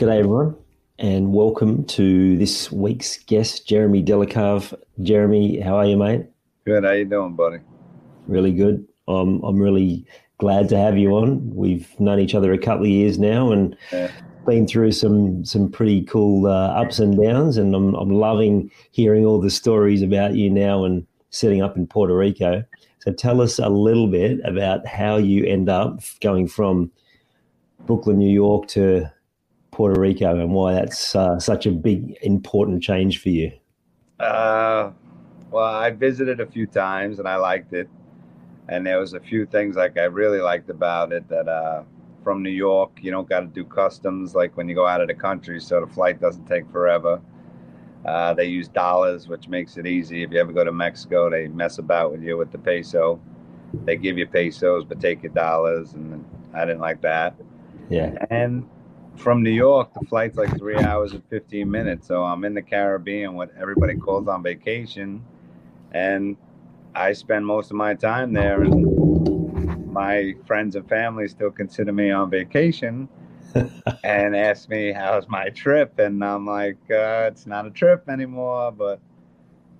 G'day, everyone, and welcome to this week's guest, Jeremy DelleCave. Jeremy, how are you, mate? Good. How you doing, buddy? Really good. I'm I'm really glad to have you on. We've known each other a couple of years now, and yeah. been through some some pretty cool uh, ups and downs. And I'm I'm loving hearing all the stories about you now and setting up in Puerto Rico. So tell us a little bit about how you end up going from Brooklyn, New York, to Puerto Rico and why that's uh, such a big, important change for you? Uh, well, I visited a few times and I liked it. And there was a few things like I really liked about it that uh, from New York, you don't got to do customs like when you go out of the country, so the flight doesn't take forever. Uh, they use dollars, which makes it easy. If you ever go to Mexico, they mess about with you with the peso. They give you pesos, but take your dollars, and I didn't like that. Yeah. And from New York, the flight's like three hours and 15 minutes. So I'm in the Caribbean, what everybody calls on vacation. And I spend most of my time there. And my friends and family still consider me on vacation and ask me, how's my trip? And I'm like, uh, it's not a trip anymore, but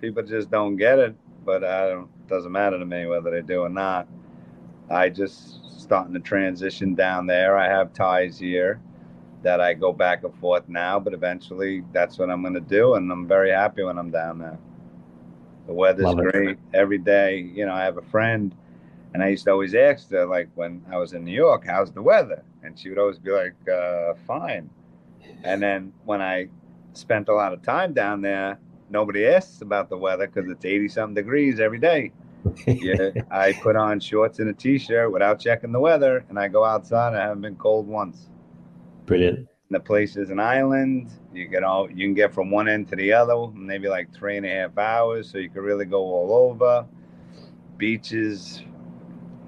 people just don't get it. But I don't, it doesn't matter to me whether they do or not. I just starting to transition down there. I have ties here that I go back and forth now, but eventually that's what I'm going to do. And I'm very happy when I'm down there. The weather's Love great it. every day. You know, I have a friend and I used to always ask her, like, when I was in New York, how's the weather? And she would always be like, uh, fine. And then when I spent a lot of time down there, nobody asks about the weather because it's 80 something degrees every day. yeah, I put on shorts and a t shirt without checking the weather, and I go outside. I haven't been cold once. Brilliant. The place is an island. You get all you can get from one end to the other, maybe like three and a half hours, so you can really go all over. Beaches,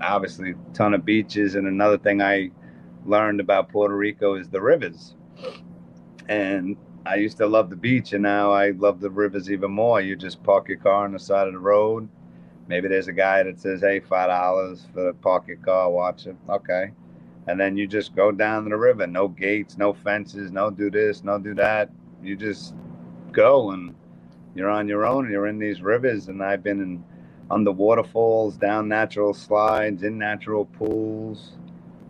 obviously, ton of beaches. And another thing I learned about Puerto Rico is the rivers. And I used to love the beach, and now I love the rivers even more. You just park your car on the side of the road. Maybe there's a guy that says, "Hey, five dollars for the park your car, watch it." Okay, and then you just go down the river. No gates, no fences, no do this, no do that. You just go and you're on your own. And you're in these rivers, and I've been in under waterfalls, down natural slides, in natural pools,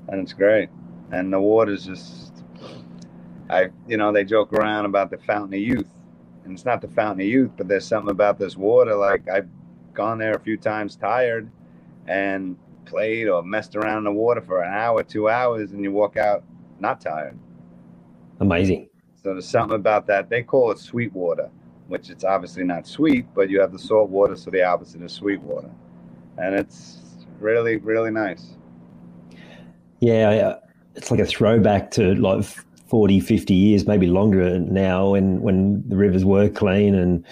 and it's great. And the water's just, I, you know, they joke around about the fountain of youth, and it's not the fountain of youth, but there's something about this water. Like I've gone there a few times, tired, and played or messed around in the water for an hour, two hours, and you walk out not tired. Amazing. So there's something about that. They call it sweet water, which it's obviously not sweet, but you have the salt water, so the opposite is sweet water. And it's really, really nice. Yeah, it's like a throwback to like 40, 50 years, maybe longer now when, when the rivers were clean and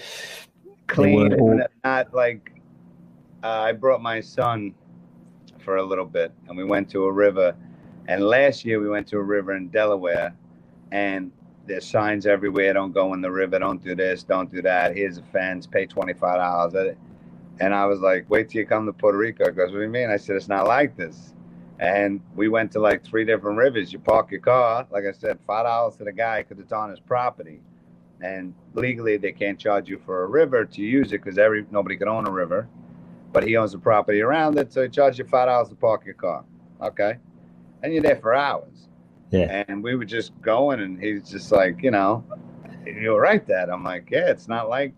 clean. All... Not like uh, I brought my son for a little bit, and we went to a river. And last year we went to a river in Delaware, and there's signs everywhere: "Don't go in the river. Don't do this. Don't do that. Here's a fence. Pay twenty five dollars." And I was like, "Wait till you come to Puerto Rico." Because "What do you mean?" I said, "It's not like this." And we went to like three different rivers. You park your car, like I said, five dollars to the guy because it's on his property, and legally they can't charge you for a river to use it because every nobody can own a river but he owns the property around it, so he charges you five dollars to park your car. Okay, and you're there for hours. Yeah. And we were just going, and he's just like, you know, you're right, Dad. I'm like, yeah, it's not like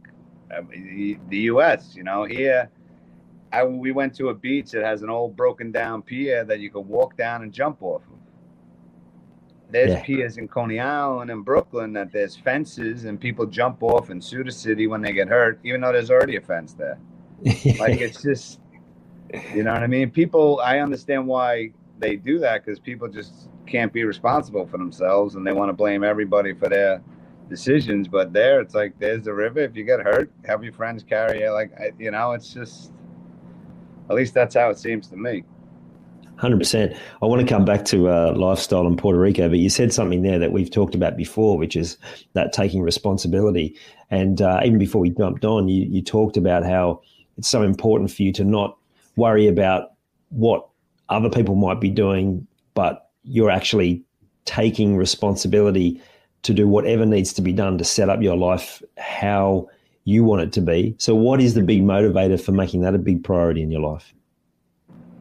um, the, the U.S. You know, here, I we went to a beach that has an old broken down pier that you could walk down and jump off of. There's yeah. piers in Coney Island and Brooklyn that there's fences and people jump off and sue the city when they get hurt, even though there's already a fence there. like it's just, you know what I mean? People, I understand why they do that because people just can't be responsible for themselves and they want to blame everybody for their decisions. But there, it's like there's the river. If you get hurt, have your friends carry you. Like you know, it's just at least that's how it seems to me. Hundred percent. I want to come back to uh, lifestyle in Puerto Rico, but you said something there that we've talked about before, which is that taking responsibility. And uh, even before we jumped on, you, you talked about how it's so important for you to not worry about what other people might be doing, but you're actually taking responsibility to do whatever needs to be done to set up your life how you want it to be. So, what is the big motivator for making that a big priority in your life?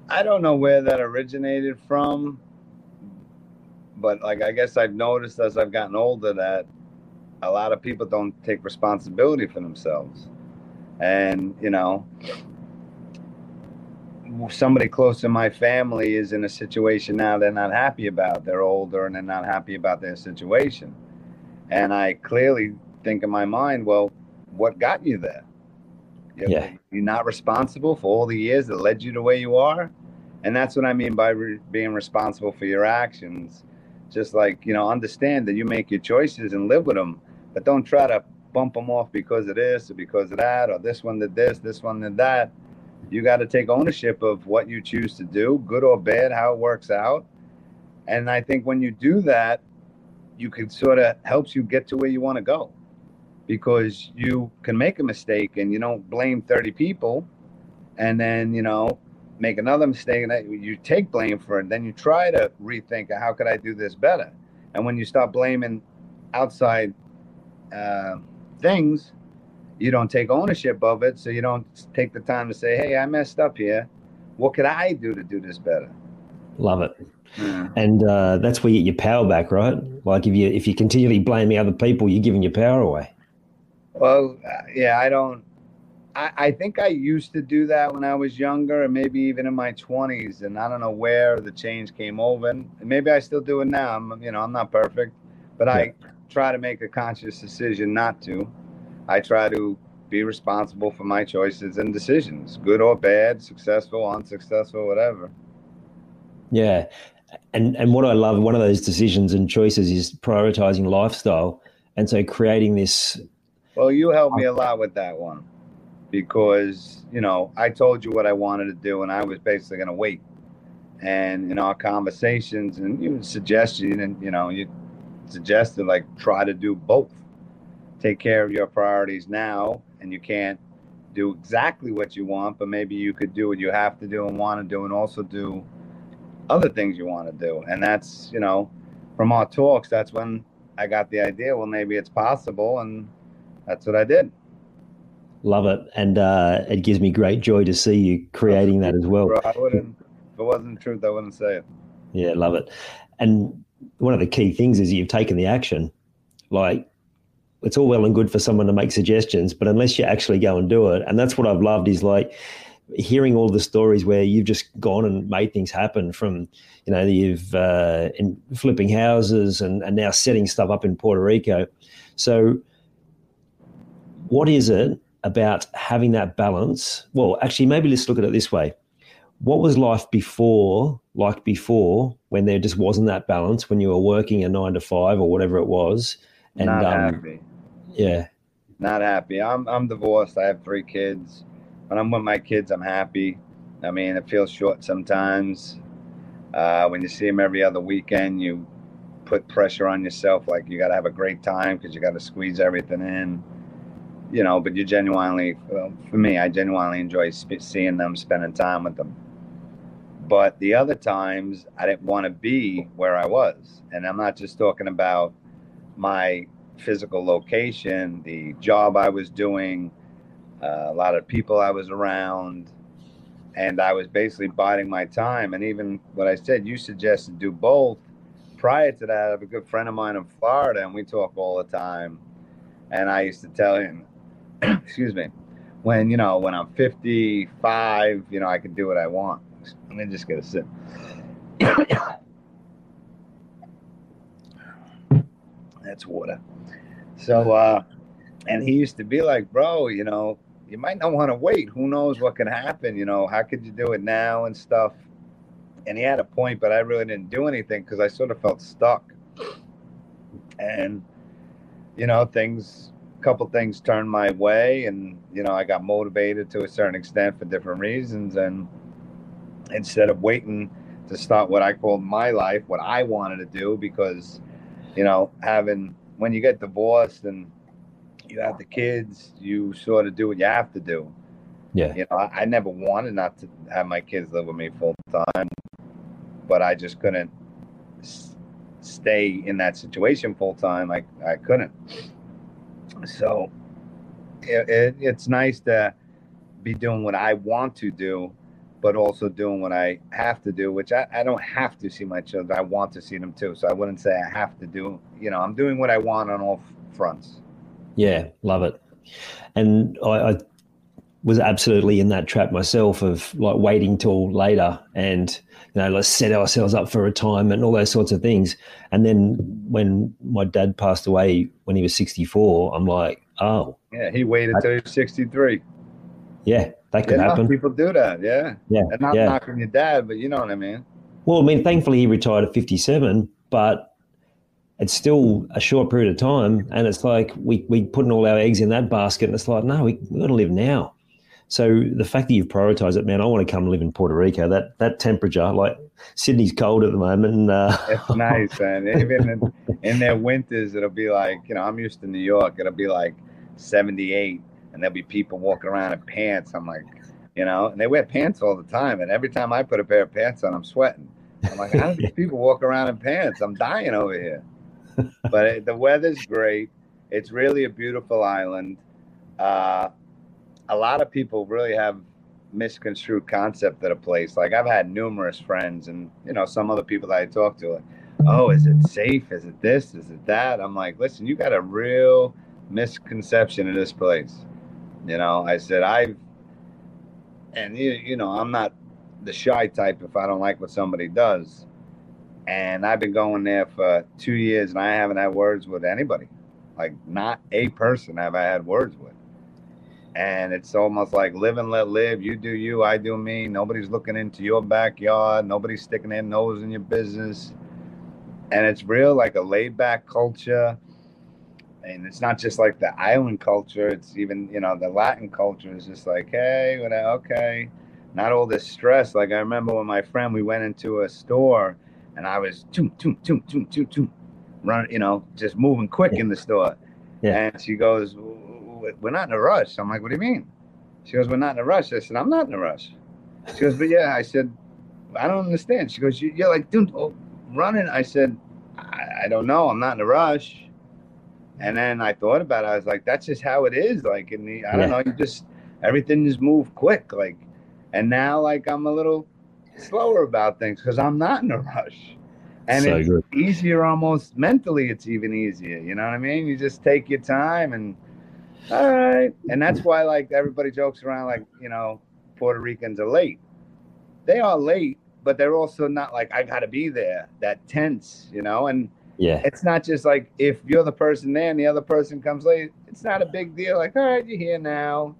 I don't know where that originated from, but like I guess I've noticed as I've gotten older that a lot of people don't take responsibility for themselves. And, you know, somebody close in my family is in a situation now they're not happy about. They're older and they're not happy about their situation. And I clearly think in my mind, well, what got you there? You're, yeah. You're not responsible for all the years that led you to where you are. And that's what I mean by re- being responsible for your actions. Just like, you know, understand that you make your choices and live with them, but don't try to bump them off because of this or because of that, or this one did this, this one did that. You got to take ownership of what you choose to do, good or bad, how it works out. And I think when you do that, you can sort of helps you get to where you want to go because you can make a mistake and you don't blame 30 people and then, you know, make another mistake and you take blame for it. Then you try to rethink how could I do this better. And when you start blaming outside uh, things, you don't take ownership of it. So you don't take the time to say, "Hey, I messed up here. What could I do to do this better?" Love it. Mm. And uh, that's where you get your power back, right? Like if you if you're continually blaming other people, you're giving your power away. Well, uh, yeah, I don't. I, I think I used to do that when I was younger, and maybe even in my twenties. And I don't know where the change came over. And maybe I still do it now. I'm, you know, I'm not perfect, but yeah. I try to make a conscious decision not to. I try to be responsible for my choices and decisions, good or bad, successful, unsuccessful, whatever. Yeah. And and what I love, one of those decisions and choices is prioritizing lifestyle. And so creating this Well, you helped me a lot with that one because, you know, I told you what I wanted to do and I was basically gonna wait. And in our conversations and you suggested and you know, you suggested like try to do both. Take care of your priorities now and you can't do exactly what you want, but maybe you could do what you have to do and want to do and also do other things you want to do. And that's, you know, from our talks, that's when I got the idea. Well, maybe it's possible. And that's what I did. Love it. And uh, it gives me great joy to see you creating that as well. I wouldn't, if it wasn't the truth, I wouldn't say it. Yeah, love it. And one of the key things is you've taken the action. Like, it's all well and good for someone to make suggestions, but unless you actually go and do it, and that's what I've loved is like, hearing all the stories where you've just gone and made things happen from, you know, you've uh, in flipping houses and, and now setting stuff up in Puerto Rico. So, what is it about having that balance? Well, actually, maybe let's look at it this way. What was life before, like before, when there just wasn't that balance, when you were working a nine to five or whatever it was? And, Not um, happy. Yeah. Not happy. I'm I'm divorced. I have three kids when I'm with my kids, I'm happy. I mean, it feels short sometimes. Uh, when you see them every other weekend, you put pressure on yourself. Like you got to have a great time because you got to squeeze everything in. You know, but you genuinely, well, for me, I genuinely enjoy sp- seeing them, spending time with them. But the other times, I didn't want to be where I was, and I'm not just talking about my physical location, the job I was doing, uh, a lot of people I was around, and I was basically biding my time. And even what I said, you suggested do both, prior to that, I have a good friend of mine in Florida, and we talk all the time. And I used to tell him, excuse me, when you know when I'm 55, you know I can do what I want. Me just get a sip. That's water. So, uh, and he used to be like, bro, you know, you might not want to wait. Who knows what can happen? You know, how could you do it now and stuff? And he had a point, but I really didn't do anything because I sort of felt stuck. And, you know, things, a couple things turned my way, and, you know, I got motivated to a certain extent for different reasons. And instead of waiting to start what I called my life, what I wanted to do, because, you know, having, when you get divorced and, you have the kids, you sort of do what you have to do. Yeah. You know, I, I never wanted not to have my kids live with me full time, but I just couldn't s- stay in that situation full time. I, I couldn't. So it, it, it's nice to be doing what I want to do, but also doing what I have to do, which I, I don't have to see my children. I want to see them too. So I wouldn't say I have to do, you know, I'm doing what I want on all fronts. Yeah, love it. And I, I, was absolutely in that trap myself of like waiting till later and you know let's set ourselves up for retirement and all those sorts of things. And then when my dad passed away when he was 64, I'm like, oh. Yeah, he waited till he was 63. Yeah, that could yeah, happen. People do that. Yeah. Yeah. And not yeah. knocking your dad, but you know what I mean. Well, I mean, thankfully he retired at 57, but it's still a short period of time. And it's like we, we putting all our eggs in that basket. And it's like, no, we, we got to live now. So the fact that you've prioritized it, man, I want to come live in Puerto Rico. That that temperature, like Sydney's cold at the moment. And, uh, it's nice, man. Even in, in their winters, it'll be like, you know, I'm used to New York. It'll be like 78 and there'll be people walking around in pants. I'm like, you know, and they wear pants all the time. And every time I put a pair of pants on, I'm sweating. I'm like, how do these people walk around in pants? I'm dying over here. but it, the weather's great. It's really a beautiful island. Uh, a lot of people really have misconstrued concept of the place. Like I've had numerous friends and, you know, some other people that I talk to like, oh, is it safe? Is it this? Is it that? I'm like, listen, you got a real misconception of this place. You know, I said, I've, and you, you know, I'm not the shy type if I don't like what somebody does. And I've been going there for two years and I haven't had words with anybody. Like, not a person have I had words with. And it's almost like live and let live. You do you, I do me. Nobody's looking into your backyard. Nobody's sticking their nose in your business. And it's real like a laid back culture. And it's not just like the island culture. It's even, you know, the Latin culture is just like, hey, whatever, okay. Not all this stress. Like I remember when my friend, we went into a store and I was toom, toom, toom, toom, toom, toom, run, you know, just moving quick Yeah. in the store. Yeah. And she goes, we're not in a rush. I'm like, what do you mean? She goes, we're not in a rush. I said, I'm not in a rush. She goes, but yeah. I said, I don't understand. She goes, you, you're like, dude, oh, running. I said, I, I don't know. I'm not in a rush. And then I thought about it. I was like, that's just how it is. Like, in the, I don't know, you just, everything just move quick. Like, and now, like, I'm a little slower about things because I'm not in a rush. And so it's good. easier almost mentally, it's even easier. You know what I mean? You just take your time and, all right. And that's why, like, everybody jokes around, like, you know, Puerto Ricans are late. They are late, but they're also not like, I got to be there, that tense, you know? And, Yeah. it's not just like if you're the person there and the other person comes late, it's not a big deal. Like, all right, you're here now.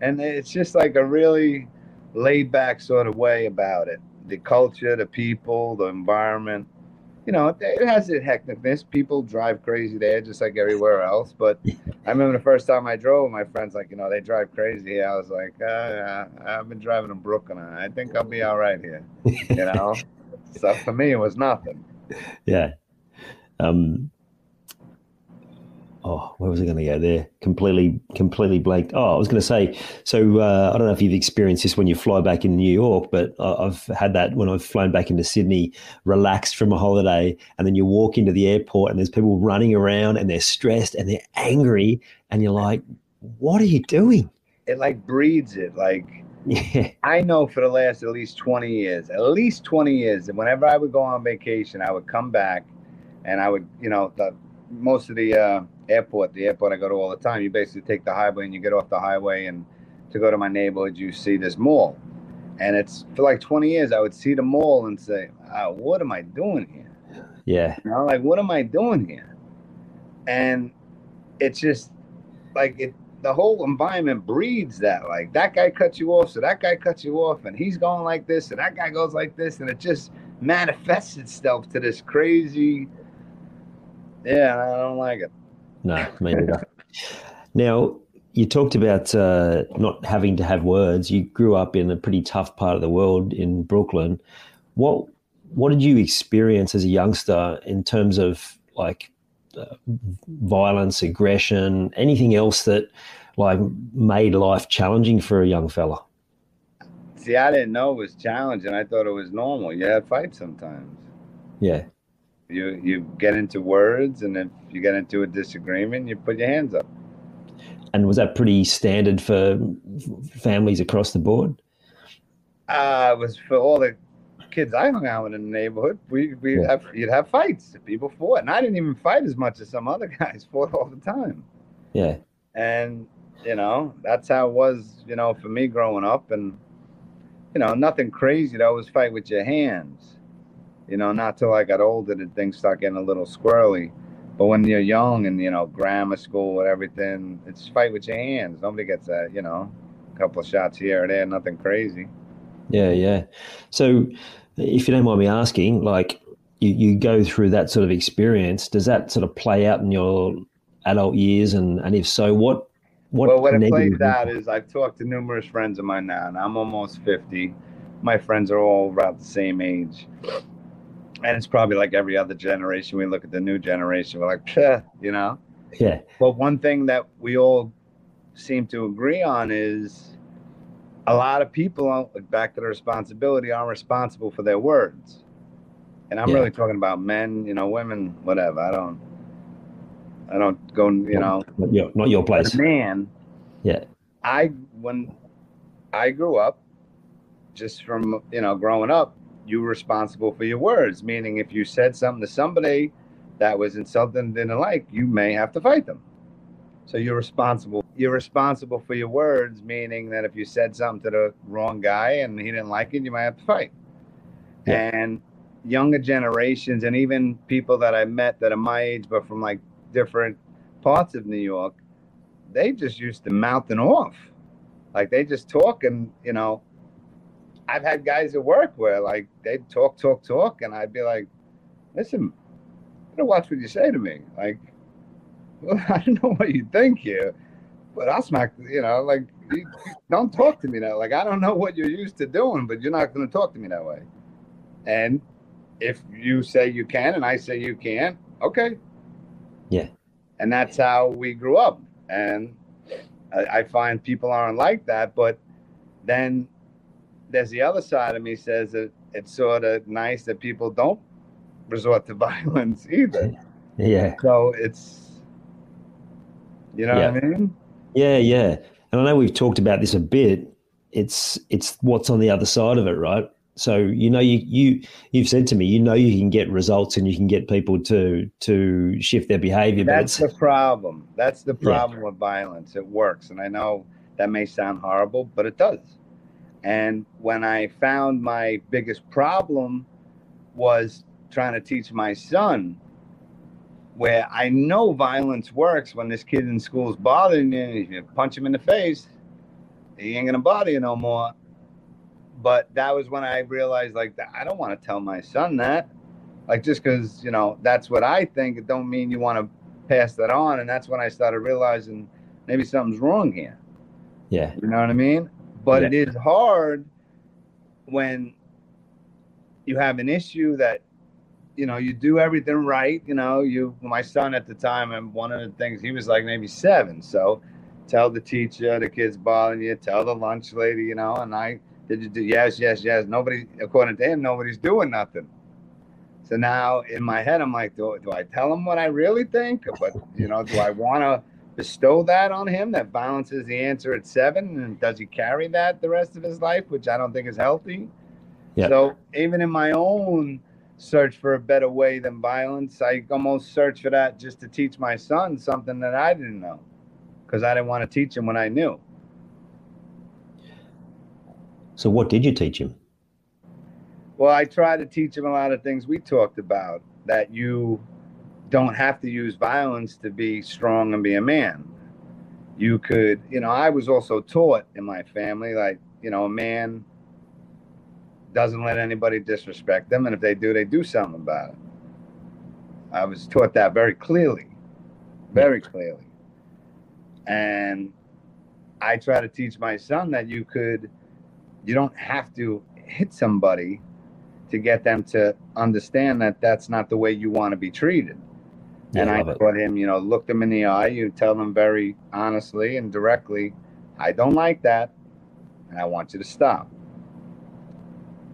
And it's just like a really laid back sort of way about it. The culture, the people, the environment. You know, it has its hecticness. People drive crazy there just like everywhere else. But I remember the first time I drove, my friends like, you know, they drive crazy. I was like, uh, yeah, I've been driving in Brooklyn. I think I'll be all right here. You know? so for me, it was nothing. Yeah. Um, oh, where was I going to go there? Completely, completely blanked. Oh, I was going to say. So uh, I don't know if you've experienced this when you fly back in New York, but I've had that when I've flown back into Sydney, relaxed from a holiday, and then you walk into the airport and there's people running around and they're stressed and they're angry, and you're like, "What are you doing?" It like breeds it. Like, Yeah, I know for the last at least 20 years, at least 20 years, that whenever I would go on vacation, I would come back and I would, you know, the most of the uh, airport, the airport I go to all the time, you basically take the highway and you get off the highway, and to go to my neighborhood, you see this mall, and it's for like 20 years, I would see the mall and say, oh, "What am I doing here?" Yeah, you know, like what am I doing here? And it's just like it. The whole environment breeds that. Like that guy cuts you off, so that guy cuts you off, and he's going like this, and that guy goes like this, and it just manifests itself to this crazy. Yeah, I don't like it. No, me neither. now, you talked about uh, not having to have words. You grew up in a pretty tough part of the world in Brooklyn. What what did you experience as a youngster in terms of like uh, violence, aggression, anything else that like made life challenging for a young fella? See, I didn't know it was challenging. I thought it was normal. You had fights sometimes. Yeah. You you get into words, and if you get into a disagreement, you put your hands up. And was that pretty standard for families across the board? Uh, it was for all the kids I hung out with in the neighborhood. We we yeah. have you'd have fights. People fought, and I didn't even fight as much as some other guys fought all the time. Yeah. And you know that's how it was. You know, for me growing up, and you know nothing crazy. To always fight with your hands. You know, not till I got older did things start getting a little squirrely. But when you're young and you know grammar school and everything, it's fight with your hands. Nobody gets that. You know, a couple of shots here or there, nothing crazy. Yeah, yeah. So, if you don't mind me asking, like you, you go through that sort of experience, does that sort of play out in your adult years? And, and if so, what what well, what it plays out is I've talked to numerous friends of mine now, and I'm almost 50. My friends are all about the same age and it's probably like every other generation. We look at the new generation, we're like, you know. Yeah. But one thing that we all seem to agree on is a lot of people, back to the responsibility, are responsible for their words. And I'm yeah. really talking about men, you know, women, whatever. I don't, I don't go, you know, not your, not your place. man. Yeah. I when I grew up, just from you know growing up, you're responsible for your words. Meaning, if you said something to somebody that was insulting they didn't like, you may have to fight them. So you're responsible. You're responsible for your words, meaning that if you said something to the wrong guy and he didn't like it, you might have to fight. Yeah. And younger generations, and even people that I met that are my age, but from like different parts of New York, they just used to mouthing off. Like they just talk and, you know, I've had guys at work where like they'd talk, talk, talk, and I'd be like, listen, better watch what you say to me. Like, well, I don't know what you think here, but I'll smack, you know, like, you, don't talk to me that. Like, I don't know what you're used to doing, but you're not going to talk to me that way. And if you say you can and I say you can't, okay. Yeah. And that's how we grew up. And I, I find people aren't like that, but then there's the other side of me says that it's sort of nice that people don't resort to violence either. Yeah. So it's, you know yeah. what I mean? Yeah, yeah. And I know we've talked about this a bit. It's it's what's on the other side of it, right? So you know you you you've said to me, you know you can get results and you can get people to to shift their behavior. That's the problem. That's the problem yeah. with violence. It works, and I know that may sound horrible, but it does. And when I found my biggest problem was trying to teach my son, where I know violence works when this kid in school is bothering you, you punch him in the face, he ain't gonna bother you no more. But that was when I realized, like, I don't want to tell my son that. Like, just because you know that's what I think, it don't mean you want to pass that on. And that's when I started realizing maybe something's wrong here. Yeah, you know what I mean. But yeah. it is hard when you have an issue that you know you do everything right you know you my son at the time and one of the things he was like maybe seven. So tell the teacher the kids bothering you tell the lunch lady you know and i did you do yes yes yes. Nobody according to him nobody's doing nothing. So now in my head i'm like do, do i tell him what i really think? But you know do i want to bestow that on him that balances the answer at seven and does he carry that the rest of his life which i don't think is healthy yeah. so even in my own search for a better way than violence. I almost search for that just to teach my son something that I didn't know because I didn't want to teach him when I knew. So, what did you teach him? Well, I tried to teach him a lot of things we talked about that you don't have to use violence to be strong and be a man. You could, you know, I was also taught in my family, like, you know, a man doesn't let anybody disrespect them, and if they do, they do something about it. I was taught that very clearly, very clearly. And I try to teach my son that you could, you don't have to hit somebody to get them to understand that that's not the way you want to be treated. Yeah, and I, I taught him, you know, look them in the eye, you tell them very honestly and directly, I don't like that, and I want you to stop.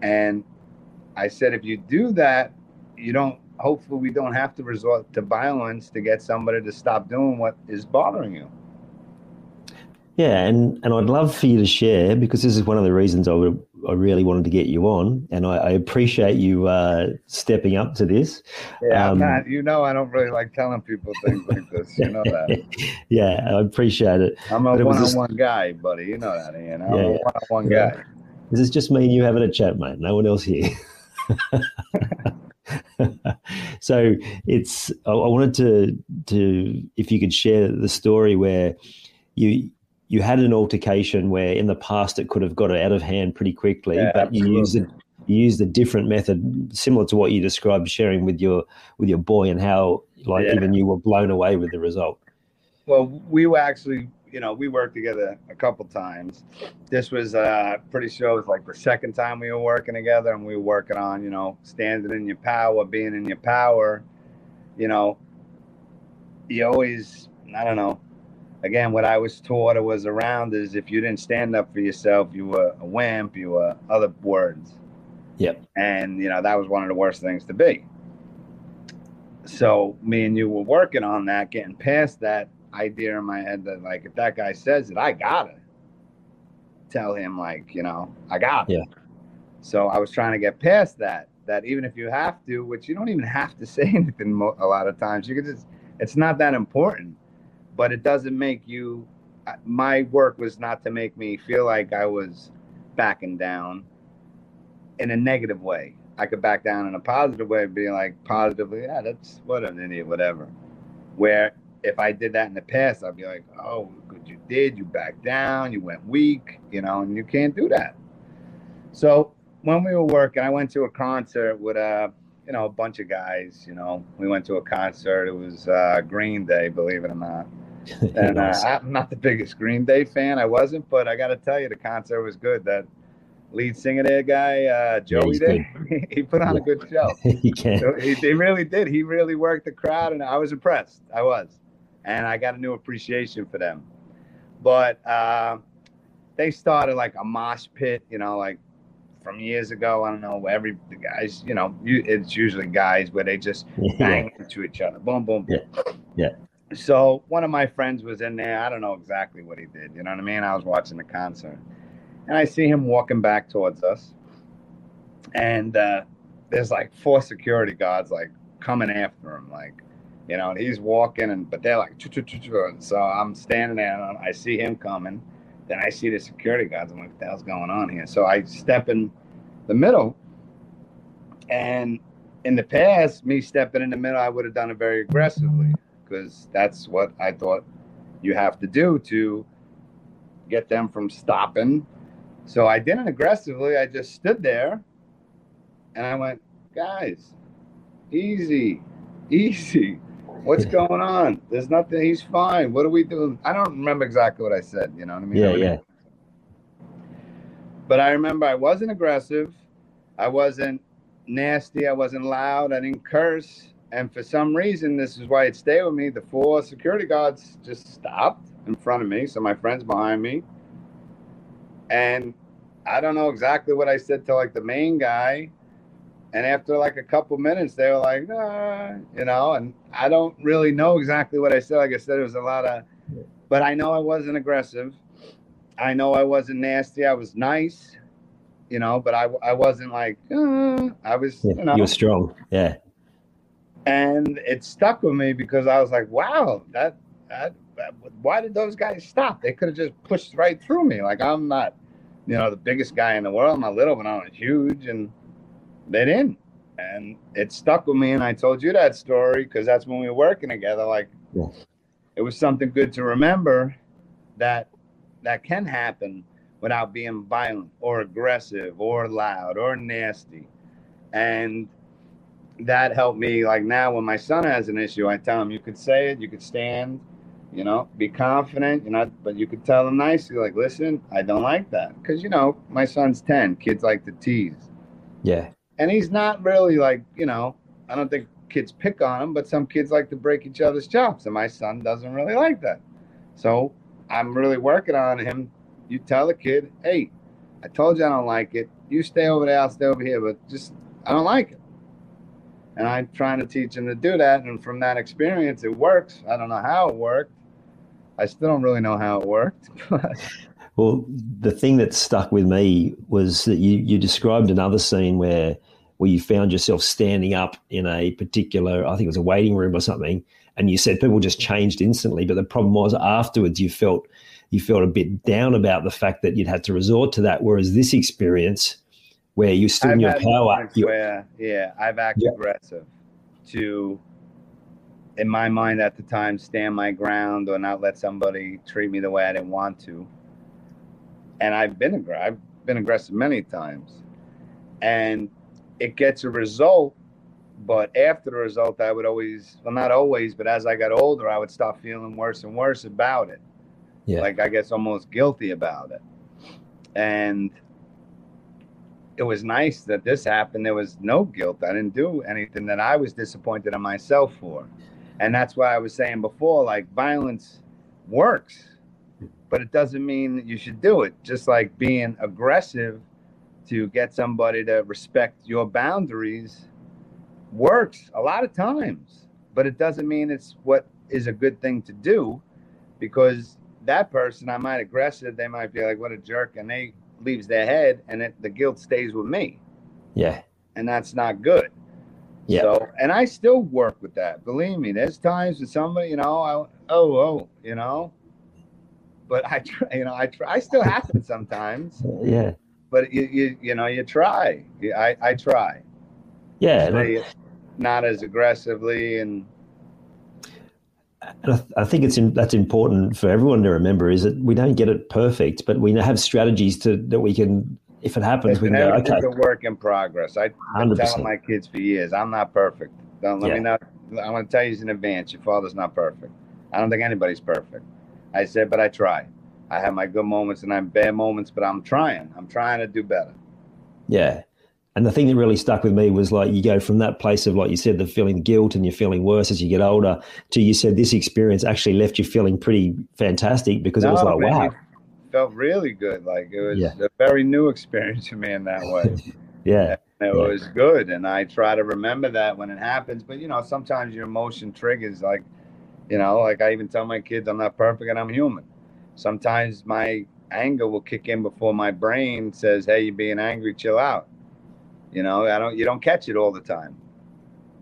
And I said, if you do that, you don't, hopefully, we don't have to resort to violence to get somebody to stop doing what is bothering you. Yeah, and, and I'd love for you to share because this is one of the reasons I would I really wanted to get you on, and I, I appreciate you uh, stepping up to this. Yeah, um, not, you know, I don't really like telling people things like this. You know that. yeah, I appreciate it. I'm a one-on-one just, guy, buddy. You know that, Ian. I'm yeah, a one-on-one yeah. guy. This is just me and you having a chat, mate. No one else here. so it's. I, I wanted to to if you could share the story where you you had an altercation where in the past it could have got it out of hand pretty quickly, yeah, but absolutely. you used it you used a different method similar to what you described sharing with your with your boy and how like yeah. even you were blown away with the result well we were actually you know, we worked together a couple times. This was uh, pretty sure it was like the second time we were working together, and we were working on, you know, standing in your power, being in your power. You know, you always, I don't know. Again, what I was taught or was around is if you didn't stand up for yourself, you were a wimp, you were other words. Yep. And, you know, that was one of the worst things to be. So me and you were working on that, getting past that, idea in my head that like if that guy says it, I gotta tell him like you know I got Yeah. So I was trying to get past that. That even if you have to, which you don't even have to say anything mo- a lot of times, you can just it's not that important, but it doesn't make you. My work was not to make me feel like I was backing down in a negative way. I could back down in a positive way, being like positively, yeah, that's what an idiot, whatever. Where if I did that in the past, I'd be like, oh, good, you did. You backed down. You went weak, you know, and you can't do that. So when we were working, I went to a concert with a, uh, you know, a bunch of guys. You know, we went to a concert. It was uh, Green Day, believe it or not. And uh, I'm not the biggest Green Day fan. I wasn't, but I got to tell you, the concert was good. That lead singer there guy, uh, Joey yeah, there, he put on yeah. a good show. he can. So he, he really did. He really worked the crowd, and I was impressed. I was and I got a new appreciation for them. But uh, they started like a mosh pit, you know, like from years ago. I don't know. Every the guys, you know, you, it's usually guys where they just yeah. bang into each other, boom, boom, boom. Yeah. yeah. So one of my friends was in there. I don't know exactly what he did. You know what I mean? I was watching the concert, and I see him walking back towards us, and uh, there's like four security guards like coming after him, like you know, and he's walking, and but they're like, and so I'm standing there, and I see him coming. Then I see the security guards. I'm like, what the hell's going on here? So I step in the middle, and in the past, me stepping in the middle, I would have done it very aggressively because that's what I thought you have to do to get them from stopping. So I didn't aggressively. I just stood there, and I went, guys, easy, easy. What's going on? There's nothing. He's fine. What are we doing? I don't remember exactly what I said. You know what I mean? Yeah, yeah. But I remember I wasn't aggressive. I wasn't nasty. I wasn't loud. I didn't curse. And for some reason, this is why it stayed with me. The four security guards just stopped in front of me. So my friend's behind me. And I don't know exactly what I said to like the main guy. And after like a couple minutes, they were like, ah, you know, and I don't really know exactly what I said. Like I said, it was a lot of, but I know I wasn't aggressive. I know I wasn't nasty. I was nice. you know, but I, I wasn't like, uh, I was, yeah, you know, you were strong. Yeah. And it stuck with me because I was like, wow, that, that, that why did those guys stop? They could have just pushed right through me. Like I'm not, you know, the biggest guy in the world. I'm not little, but I'm huge. And they didn't. And it stuck with me. And I told you that story because that's when we were working together. Like yeah. it was something good to remember that that can happen without being violent or aggressive or loud or nasty. And that helped me. Like now, when my son has an issue, I tell him, you could say it, you could stand, you know, be confident, you know, but you could tell him nicely, like, listen, I don't like that. Because, you know, my son's 10, kids like to tease. Yeah. And he's not really like, you know, I don't think kids pick on him, but some kids like to break each other's chops. And my son doesn't really like that. So I'm really working on him you tell the kid, hey, I told you I don't like it. You stay over there, I'll stay over here, but just I don't like it. And I'm trying to teach him to do that. And from that experience, it works. I don't know how it worked. I still don't really know how it worked. well, the thing that stuck with me was that you, you described another scene where where you found yourself standing up in a particular, I think it was a waiting room or something, and you said people just changed instantly. But the problem was afterwards you felt you felt a bit down about the fact that you'd had to resort to that. Whereas this experience, where you stood in your power, where, yeah, I've acted yeah. aggressive to, in my mind at the time, stand my ground or not let somebody treat me the way I didn't want to. And I've been aggressive. I've been aggressive many times, and it gets a result. But after the result, I would always, well, not always, but as I got older, I would start feeling worse and worse about it yeah. like I guess almost guilty about it. And it was nice that this happened. There was no guilt. I didn't do anything that I was disappointed in myself for. And that's why I was saying before like violence works, but it doesn't mean that you should do it. Just like being aggressive to get somebody to respect your boundaries works a lot of times, but it doesn't mean it's what is a good thing to do because that person, I might aggressive. They might be like, "What a jerk," and they leaves their head, and it, the guilt stays with me. Yeah, and that's not good. Yeah. So, and I still work with that. Believe me, there's times when somebody, you know, I, oh, oh, you know, but I try, you know, I try. I still happen sometimes. Yeah. But you, you, you know, you try. I, I try. Yeah. Not as aggressively and and I, th- I, think it's in, that's important for everyone to remember is that we don't get it perfect, but we have strategies to that we can. If it happens, we can go. Okay, a work in progress. I, am telling my kids for years, I'm not perfect. Don't let yeah. me not. I want to tell you in advance, your father's not perfect. I don't think anybody's perfect. I said, but I try. I have my good moments and I have bad moments, but I'm trying. I'm trying to do better. Yeah, and the thing that really stuck with me was like you go from that place of like you said, the feeling guilt and you're feeling worse as you get older, to you said this experience actually left you feeling pretty fantastic because no, it was like man, wow, felt really good. Like it was yeah. a very new experience for me in that way. yeah. And it yeah. was good, and I try to remember that when it happens. But you know, sometimes your emotion triggers. Like, you know, like I even tell my kids, I'm not perfect and I'm human. Sometimes my anger will kick in before my brain says, "Hey, you're being angry. Chill out." You know, I don't. You don't catch it all the time.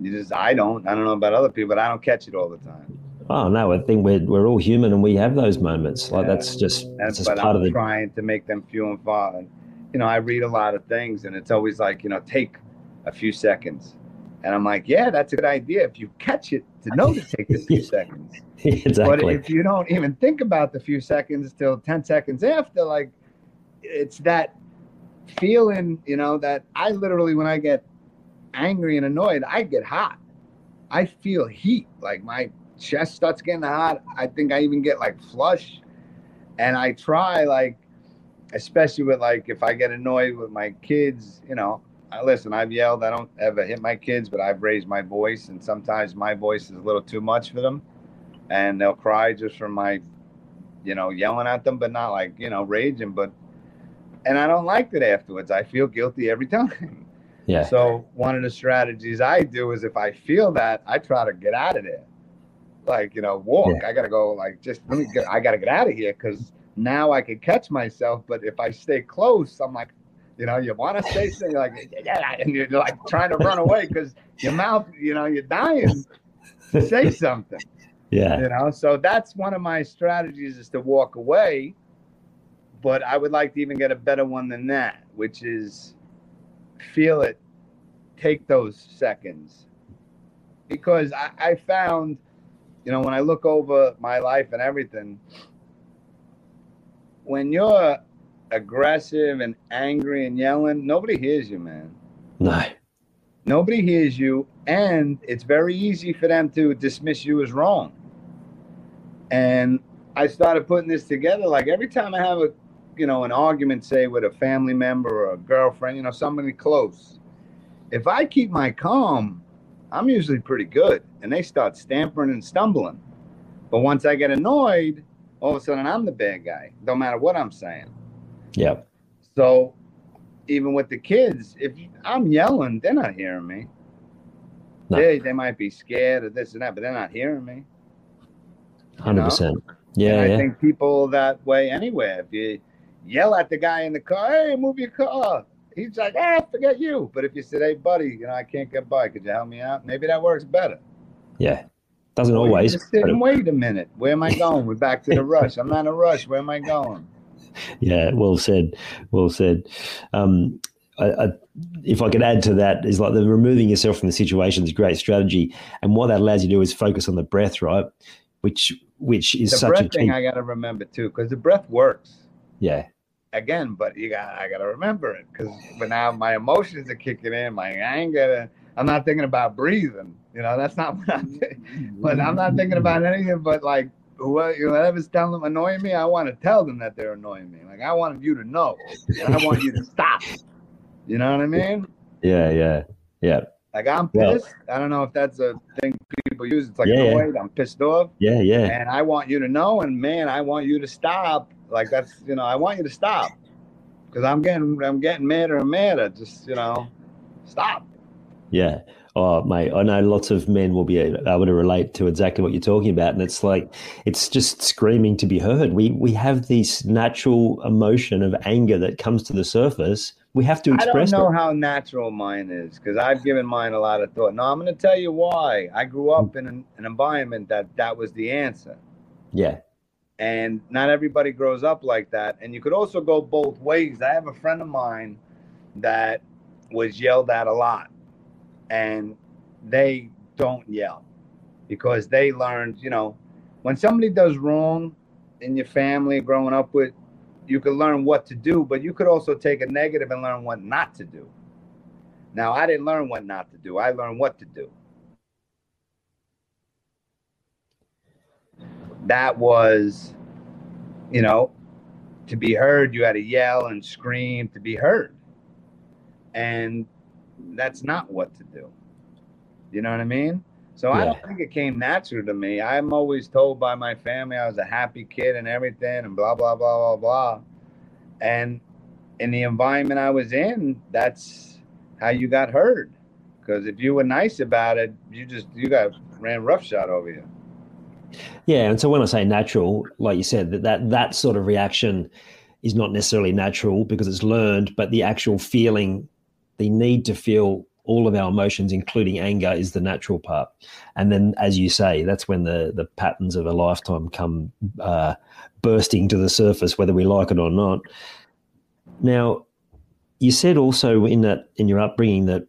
You just. I don't. I don't know about other people, but I don't catch it all the time. Oh no, I think we're we're all human and we have those moments. Like yeah. that's just that's just part I'm of the trying to make them few and far. And you know, I read a lot of things, and it's always like you know, take a few seconds. And I'm like, yeah, that's a good idea if you catch it to know to take the few seconds. exactly. But if you don't even think about the few seconds till 10 seconds after, like it's that feeling, you know, that I literally, when I get angry and annoyed, I get hot. I feel heat. Like my chest starts getting hot. I think I even get like flush. And I try, like, especially with like, if I get annoyed with my kids, you know, I listen, I've yelled. I don't ever hit my kids, but I've raised my voice. And sometimes my voice is a little too much for them. And they'll cry just from my, you know, yelling at them, but not like, you know, raging, but and I don't like it afterwards. I feel guilty every time. Yeah. So one of the strategies I do is if I feel that, I try to get out of there. Like, you know, walk. Yeah. I gotta go like just let me get I gotta get out of here because now I can catch myself. But if I stay close, I'm like, You know, you want to say something you're like, yeah, and you're like trying to run away because your mouth, you know, you're dying to say something. Yeah. You know, so that's one of my strategies is to walk away. But I would like to even get a better one than that, which is feel it, take those seconds. Because I, I found, you know, when I look over my life and everything, when you're aggressive and angry and yelling, nobody hears you, man. No. Nobody hears you, and it's very easy for them to dismiss you as wrong. And I started putting this together. Like every time I have a, you know, an argument, say with a family member or a girlfriend, you know, somebody close, if I keep my calm, I'm usually pretty good. And they start stampering and stumbling. But once I get annoyed, all of a sudden I'm the bad guy, no matter what I'm saying. Yeah. So even with the kids, if I'm yelling, they're not hearing me. No. They, they might be scared of this and that, but they're not hearing me. Hundred percent. Yeah. and I yeah. think people that way anywhere. If you yell at the guy in the car, hey, move your car. He's like, ah, forget you. But if you said, hey, buddy, you know, I can't get by. Could you help me out? Maybe that works better. yeah. Doesn't you always. Just sit and wait a minute. Where am I going? We're back to the rush. I'm not in a rush. Where am I going? Yeah, well said. Well said. Um, I, I, if I could add to that, is like the removing yourself from the situation is a great strategy, and what that allows you to do is focus on the breath, right? Which which is The such a breath key. thing I got to remember too, because the breath works. yeah, again, but you got I gotta remember it because but now my emotions are kicking in, my anger. I'm not thinking about breathing. You know, that's not what I'm. Thinking. But I'm not thinking about anything but like what whatever's telling them annoying me. I want to tell them that they're annoying me. Like I wanted you to know, and I want you to stop. You know what I mean? yeah, yeah, yeah, Like I'm pissed. I don't know if that's a thing people use. It's like Yeah, yeah. annoyed. I'm pissed off, yeah, yeah, and I want you to know. And man, I want you to stop. Like that's you know, I want you to stop because I'm getting I'm getting madder and madder. Just you know, stop. yeah. Oh, mate, I know lots of men will be able to relate to exactly what you're talking about, and it's like it's just screaming to be heard. We we have this natural emotion of anger that comes to the surface. We have to express. I don't know it. how natural mine is because I've given mine a lot of thought. No, I'm going to tell you why. I grew up in an, an environment that that was the answer. Yeah, and not everybody grows up like that. And you could also go both ways. I have a friend of mine that was yelled at a lot, and they don't yell because they learned, you know, when somebody does wrong in your family growing up with, you could learn what to do, but you could also take a negative and learn what not to do. Now, I didn't learn what not to do, I learned what to do. That was, you know, to be heard, you had to yell and scream to be heard. And that's not what to do. You know what I mean? So I don't think it came natural to me. I'm always told by my family I was a happy kid and everything and blah, blah, blah, blah, blah. And in the environment I was in, that's how you got heard. Because if you were nice about it, you just, you got ran roughshod over you. Yeah, and so when I say natural, like you said, that that, that sort of reaction is not necessarily natural because it's learned, but the actual feeling, the need to feel all of our emotions, including anger, is the natural part. And then, as you say, that's when the the patterns of a lifetime come uh, bursting to the surface, whether we like it or not. Now, you said also in that in your upbringing that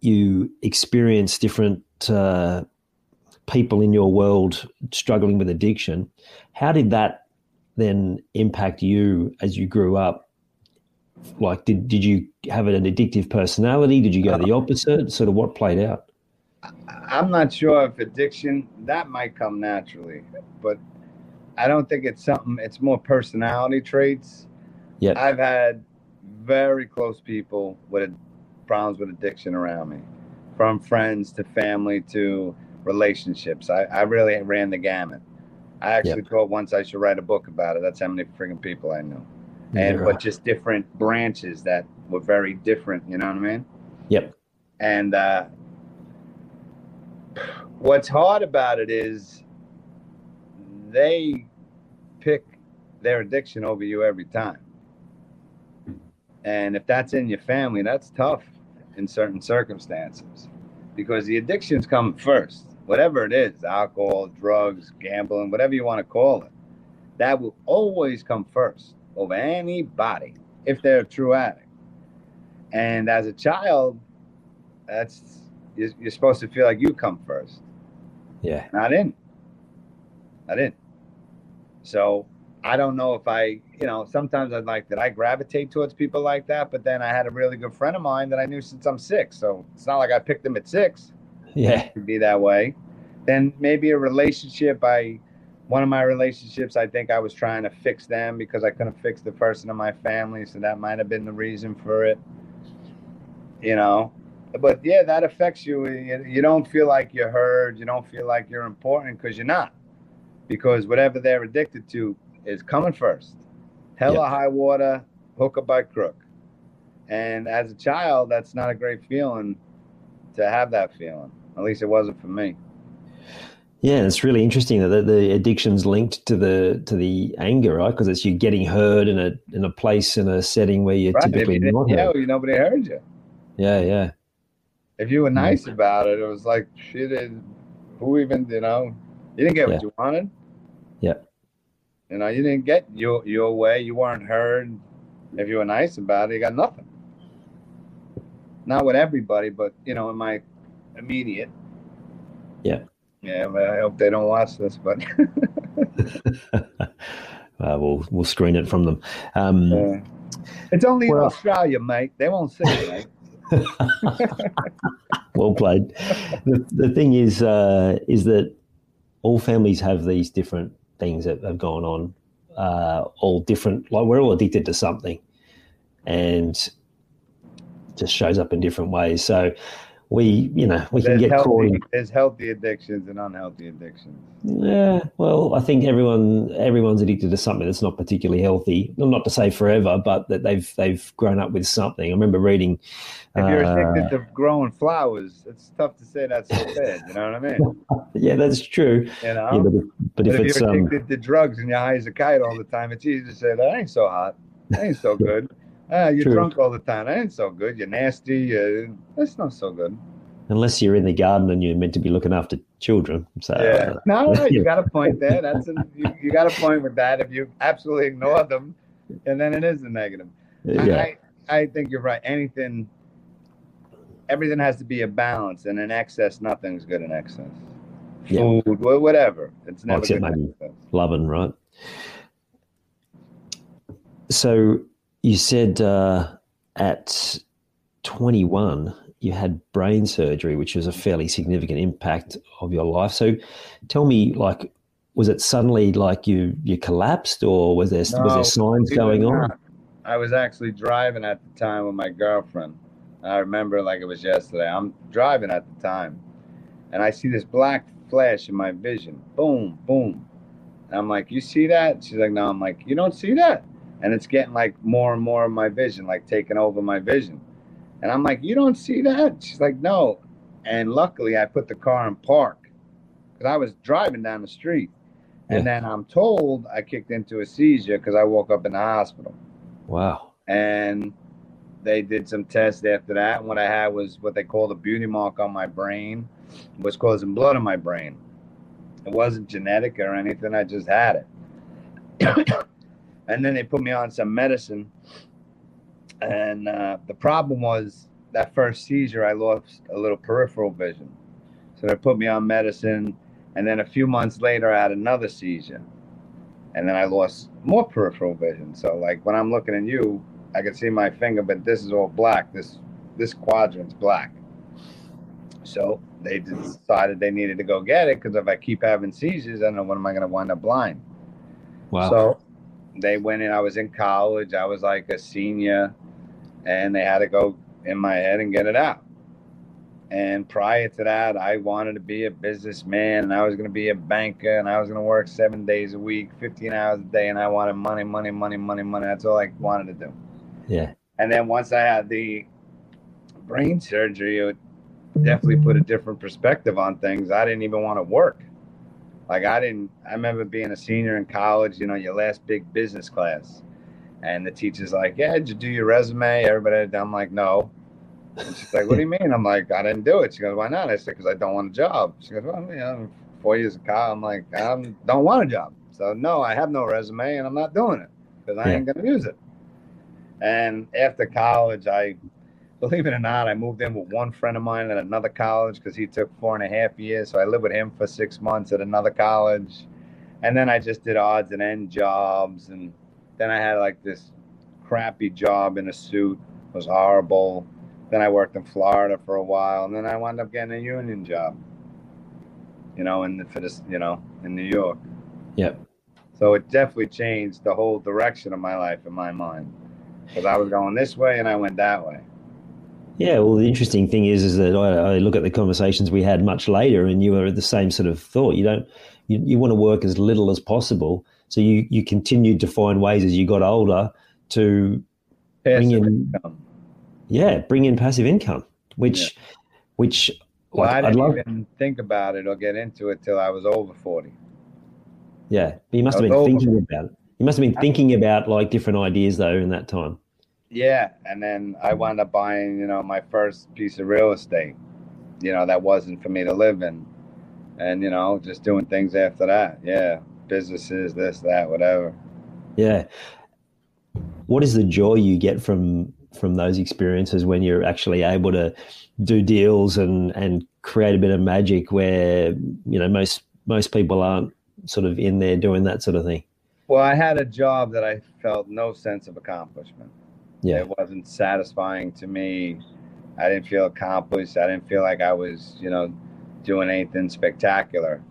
you experience different. Uh, people in your world struggling with addiction. How did that then impact you as you grew up? Like, did, did you have an addictive personality? Did you go the opposite? Sort of what played out? I'm not sure if addiction that might come naturally, but I don't think it's something. It's more personality traits. Yeah. I've had very close people with problems with addiction around me, from friends to family to relationships. I, I really ran the gamut. I actually thought once I should write a book about it. That's how many freaking people I knew, and Yeah. but just different branches that were very different. You know what I mean? Yep. And uh, what's hard about it is they pick their addiction over you every time. And if that's in your family, that's tough in certain circumstances because the addictions come first, whatever it is alcohol, drugs, gambling, whatever you want to call it. That will always come first over anybody if they're a true addict. And as a child, that's you're, you're supposed to feel like you come first. Yeah. Not in. Not in. So I don't know if I, you know, sometimes I'd like that I gravitate towards people like that, but then I had a really good friend of mine that I knew since I'm six. So it's not like I picked him at six. Yeah. To be that way. Then maybe a relationship, I one of my relationships, I think I was trying to fix them because I couldn't fix the person in my family. So that might have been the reason for it. You know, but yeah, that affects you. You, don't feel like you're heard. You don't feel like you're important because you're not. Because whatever they're addicted to is coming first. Hella yeah. high water, hook by crook. And as a child, that's not a great feeling to have that feeling. At least it wasn't for me. Yeah, it's really interesting that the, the addiction's linked to the to the anger, right? Because it's you getting heard in a in a place in a setting where you're right. typically you not heard. Yeah, nobody heard you. Yeah, yeah. If you were nice yeah. about it, it was like shit. Who even you know? You didn't get what you wanted. Yeah. You know, you didn't get your your way. You weren't heard. If you were nice about it, you got nothing. Not with everybody, but you know, in my immediate. Yeah. Yeah, but I hope they don't watch this, but uh, we'll we'll screen it from them. Um, uh, it's only well, in Australia, mate. They won't see it, mate. well played. The, the thing is, uh, is that all families have these different things that have gone on, uh, all different. Like we're all addicted to something, and just shows up in different ways. So we, you know, we there's can get healthy, caught. There's healthy addictions and unhealthy addictions. Yeah, well, I think everyone everyone's addicted to something that's not particularly healthy. Not to say forever, but that they've they've grown up with something. I remember reading. If you're uh, addicted to growing flowers, it's tough to say that's so bad. You know what I mean? yeah, that's true. You know, yeah, but, if, but, if, if it's you're um, addicted um, to drugs and you're high as a kite all the time, it's easy to say that ain't so hot, that ain't so good. Ah, you're True. drunk all the time. That ain't so good. You're nasty. Uh, that's not so good unless you're in the garden and you're meant to be looking after children. So yeah, no, no, you got a point there. That's a, you, you, got a point with that. If you absolutely ignore them, and then it is a negative. Yeah. I, I think you're right. Anything, everything has to be a balance, and in excess, nothing's good in excess. Yeah. Food, whatever, it's never good. Maybe loving, right? So you said uh, at 21 you had brain surgery, which was a fairly significant impact of your life. So tell me, like, was it suddenly like you you collapsed, or was there no, was there signs going on? I was actually driving at the time with my girlfriend. I remember like it was yesterday. I'm driving at the time, and I see this black flash in my vision. Boom, boom. And I'm like, "You see that?" She's like, "No." I'm like, "You don't see that?" And it's getting like more and more of my vision, like taking over my vision. And I'm like, you don't see that? She's like, no. And luckily, I put the car in park because I was driving down the street. And then I'm told I kicked into a seizure because I woke up in the hospital. Wow. And they did some tests after that. And what I had was what they called a beauty mark on my brain, was causing blood in my brain. It wasn't genetic or anything. I just had it. And then they put me on some medicine and uh, the problem was that first seizure, I lost a little peripheral vision. So they put me on medicine. And then a few months later, I had another seizure. And then I lost more peripheral vision. So, like when I'm looking at you, I can see my finger, but this is all black. This this quadrant's black. So they decided they needed to go get it because if I keep having seizures, I don't know when am I going to wind up blind. Wow. So they went in. I was in college. I was like a senior and they had to go in my head and get it out. And prior to that, I wanted to be a businessman and I was going to be a banker and I was going to work seven days a week, 15 hours a day. And I wanted money, money, money, money, money. That's all I wanted to do. Yeah. And then once I had the brain surgery, it definitely put a different perspective on things. I didn't even want to work. Like I didn't, I remember being a senior in college, you know, your last big business class And the teacher's like, "Yeah, did you do your resume?" Everybody, I'm like, "No." And she's like, "What do you mean?" I'm like, "I didn't do it." She goes, "Why not?" I said, "Because I don't want a job." She goes, "Well, you know, four years of college." I'm like, "I don't want a job." So no, I have no resume, and I'm not doing it because I ain't gonna use it. And after college, I believe it or not, I moved in with one friend of mine at another college because he took four and a half years. So I lived with him for six months at another college. And then I just did odds and end jobs. And then I had like this crappy job in a suit, it was horrible. Then I worked in Florida for a while. And then I wound up getting a union job, you know, in the, for this, you know, in New York. Yep. So it definitely changed the whole direction of my life in my mind because I was going this way and I went that way. Yeah, well, the interesting thing is, is that I, I, look at the conversations we had much later, and you were at the same sort of thought. You don't, you, you want to work as little as possible, so you you continued to find ways as you got older to passive bring in, income. yeah, bring in passive income, which, yeah. which. Well, like, I didn't love, even think about it or get into it till I was over forty. Yeah, but you must have been thinking about it. You must have been thinking about like different ideas though in that time. Yeah, and then I wound up buying, you know, my first piece of real estate. You know, that wasn't for me to live in, and you know, just doing things after that. Yeah, businesses, this, that, whatever. Yeah. What is the joy you get from from those experiences when you're actually able to do deals and and create a bit of magic where you know most most people aren't sort of in there doing that sort of thing? Well, I had a job that I felt no sense of accomplishment. Yeah. It wasn't satisfying to me. I didn't feel accomplished. I didn't feel like I was, you know, doing anything spectacular.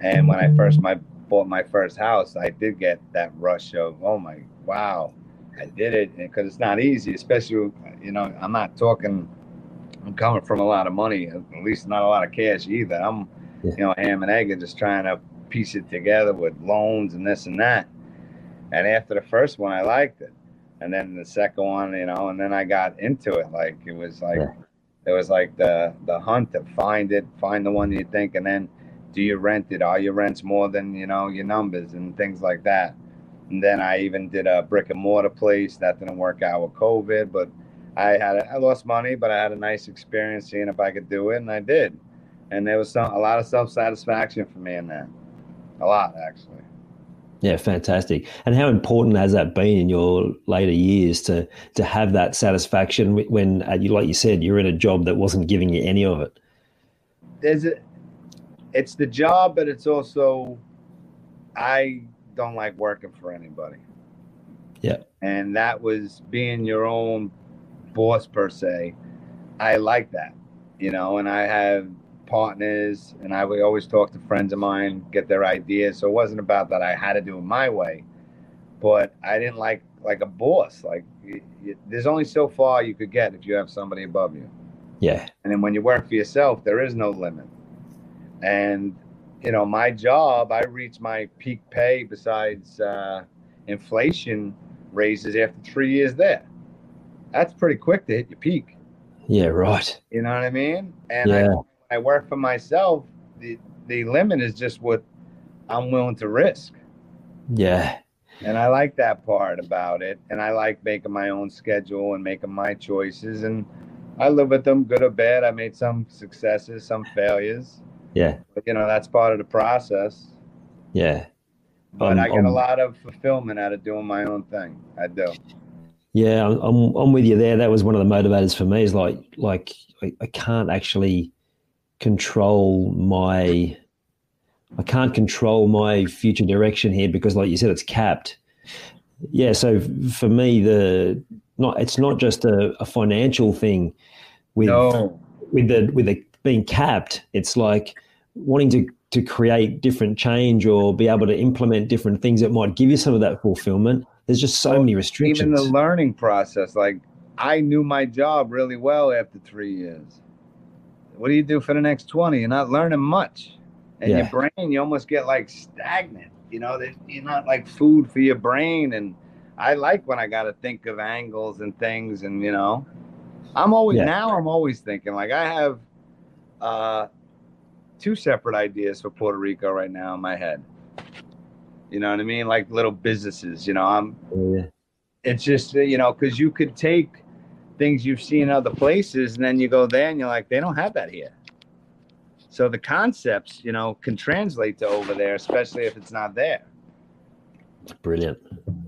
And when I first my bought my first house, I did get that rush of, oh my, wow, I did it. Because it's not easy, especially, you know, I'm not talking, I'm coming from a lot of money, at least not a lot of cash either. I'm, yeah. you know, ham and egg and just trying to piece it together with loans and this and that. And after the first one, I liked it and then the second one, you know, and then I got into it. Like it was like yeah. it was like the the hunt to find it, find the one you think, and then do you rent it? Are your rents more than you know your numbers and things like that? And then I even did a brick and mortar place that didn't work out with COVID, but I had a, I lost money, but I had a nice experience seeing if I could do it, and I did. And there was some a lot of self satisfaction for me in that, a lot actually. Yeah, fantastic. And how important has that been in your later years to to have that satisfaction when, uh, you like you said, you're in a job that wasn't giving you any of it? There's a, it's the job, but it's also I don't like working for anybody. Yeah, and that was being your own boss per se. I like that, you know, and I have partners, and I would always talk to friends of mine, get their ideas. So it wasn't about that I had to do it my way, but I didn't like like a boss. Like you, you, there's only so far you could get if you have somebody above you. Yeah. And then when you work for yourself, there is no limit. And you know, my job, I reached my peak pay besides uh, inflation raises after three years there. That's pretty quick to hit your peak. Yeah, right. You know what I mean? And yeah. I I work for myself, the the limit is just what I'm willing to risk. Yeah. And I like that part about it. And I like making my own schedule and making my choices. And I live with them, good or bad. I made some successes, some failures. Yeah. But, you know, that's part of the process. Yeah. But um, I get um, a lot of fulfillment out of doing my own thing. I do. Yeah, I'm, I'm with you there. That was one of the motivators for me. Is like, like I, I can't actually control my I can't control my future direction here because like you said it's capped. Yeah, so for me the not it's not just a, a financial thing with no. with the with the being capped. It's like wanting to to create different change or be able to implement different things that might give you some of that fulfillment. There's just so well, many restrictions. Even the learning process, like I knew my job really well after three years what do you do for the next 20? You're not learning much. And yeah. your brain, you almost get like stagnant. You know, that you're not like food for your brain. And I like when I got to think of angles and things. And, you know, I'm always, yeah. now I'm always thinking like I have uh, two separate ideas for Puerto Rico right now in my head. You know what I mean? Like little businesses, you know, I'm, oh, yeah. it's just you know because you could take things you've seen other places and then you go there and you're like they don't have that here. So the concepts you know can translate to over there especially if it's not there. Brilliant.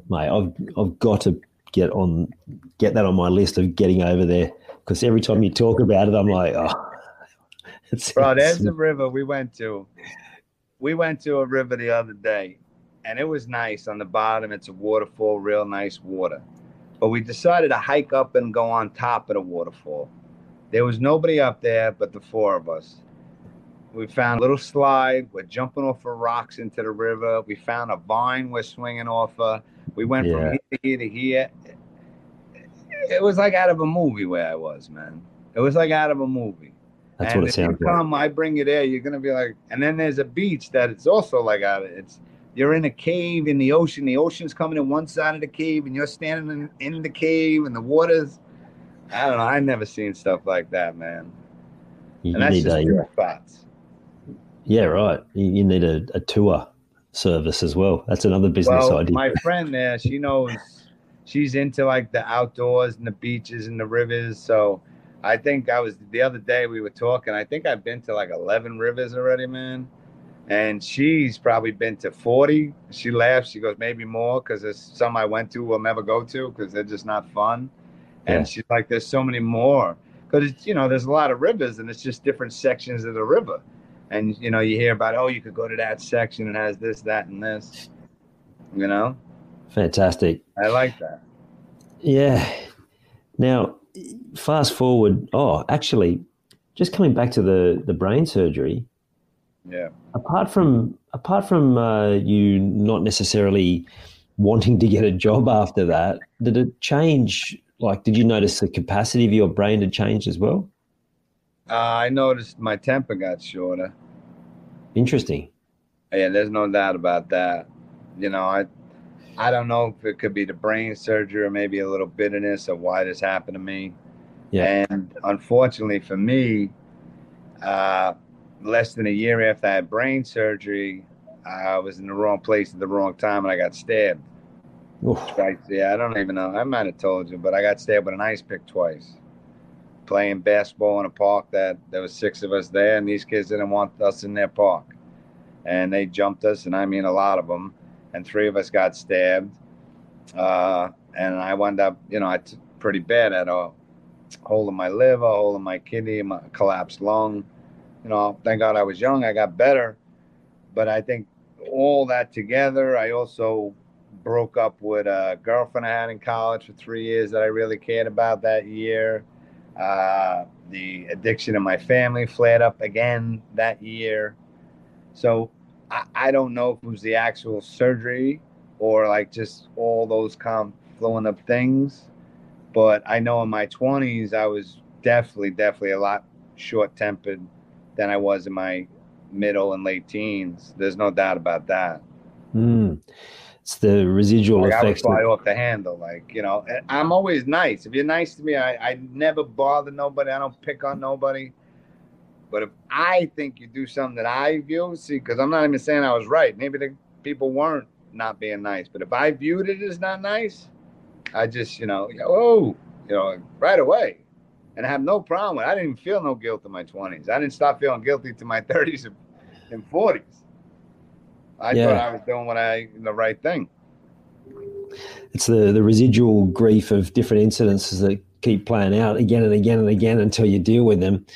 Mate i've i've got to get on get that on my list of getting over there because every time you talk about it i'm like oh. It's, bro there's a river we went to. We went to a river the other day and it was nice on the bottom. It's a waterfall, real nice water. But we decided to hike up and go on top of the waterfall. There was nobody up there but the four of us. We found a little slide. We're jumping off of rocks into the river. We found a vine we're swinging off of. We went yeah. from here to here to here. It was like out of a movie where I was, man. It was like out of a movie. That's and what it sounds you come, like. I bring you there. You're gonna be like, and then there's a beach that it's also like out of it's you're in a cave in the ocean. The ocean's coming in one side of the cave, and you're standing in, in the cave, and the water's. I don't know. I've never seen stuff like that, man. You, and that's need just a, spots. Yeah, right. You, you need a, a, tour service as well. That's another business well, idea. My friend there, she knows. She's into like the outdoors and the beaches and the rivers. So I think I was the other day we were talking. I think I've been to like eleven rivers already, man and she's probably been to 40 she laughs. She goes maybe more because there's some i went to will never go to because they're just not fun. And yeah. she's like there's so many more. Because you know there's a lot of rivers and it's just different sections of the river. And you know you hear about oh you could go to that section and has this that and this you know? Fantastic. I like that. Yeah. Now fast forward oh actually just coming back to the the brain surgery yeah. Apart from apart from uh, you not necessarily wanting to get a job after that, did it change? Like, did you notice the capacity of your brain had changed as well? Uh, I noticed my temper got shorter. Interesting. Yeah, there's no doubt about that. You know, I I don't know if it could be the brain surgery or maybe a little bitterness of why this happened to me. Yeah. And unfortunately for me, uh, less than a year after I had brain surgery, I was in the wrong place at the wrong time and I got stabbed. Oof. Twice. Yeah, I don't even know. I might have told you, but I got stabbed with an ice pick twice. Playing basketball in a park that there was six of us there, and these kids didn't want us in their park, and they jumped us, and I mean a lot of them, and three of us got stabbed, uh, and I wound up, you know, I t- pretty bad at a hole in my liver, hole in my kidney, my collapsed lung you know, thank God I was young. I got better. But I think all that together, I also broke up with a girlfriend I had in college for three years that I really cared about that year. Uh, the addiction in my family flared up again that year. So I, I don't know if it was the actual surgery or like just all those confluent of things. But I know in my 20s, I was definitely, definitely a lot short tempered than I was in my middle and late teens. There's no doubt about that. Mm. It's the residual like effects. I would fly off the handle, like you know. I'm always nice. If you're nice to me, I, I never bother nobody. I don't pick on nobody. But if I think you do something that I view, see, because I'm not even saying I was right. Maybe the people weren't not being nice. But if I viewed it as not nice, I just, you know, oh, you know, right away and I have no problem with it. I didn't even feel no guilt in my 20s. I didn't stop feeling guilty to my 30s and 40s. I yeah. thought I was doing what I the right thing. It's the the residual grief of different incidences that keep playing out again and again and again until you deal with them.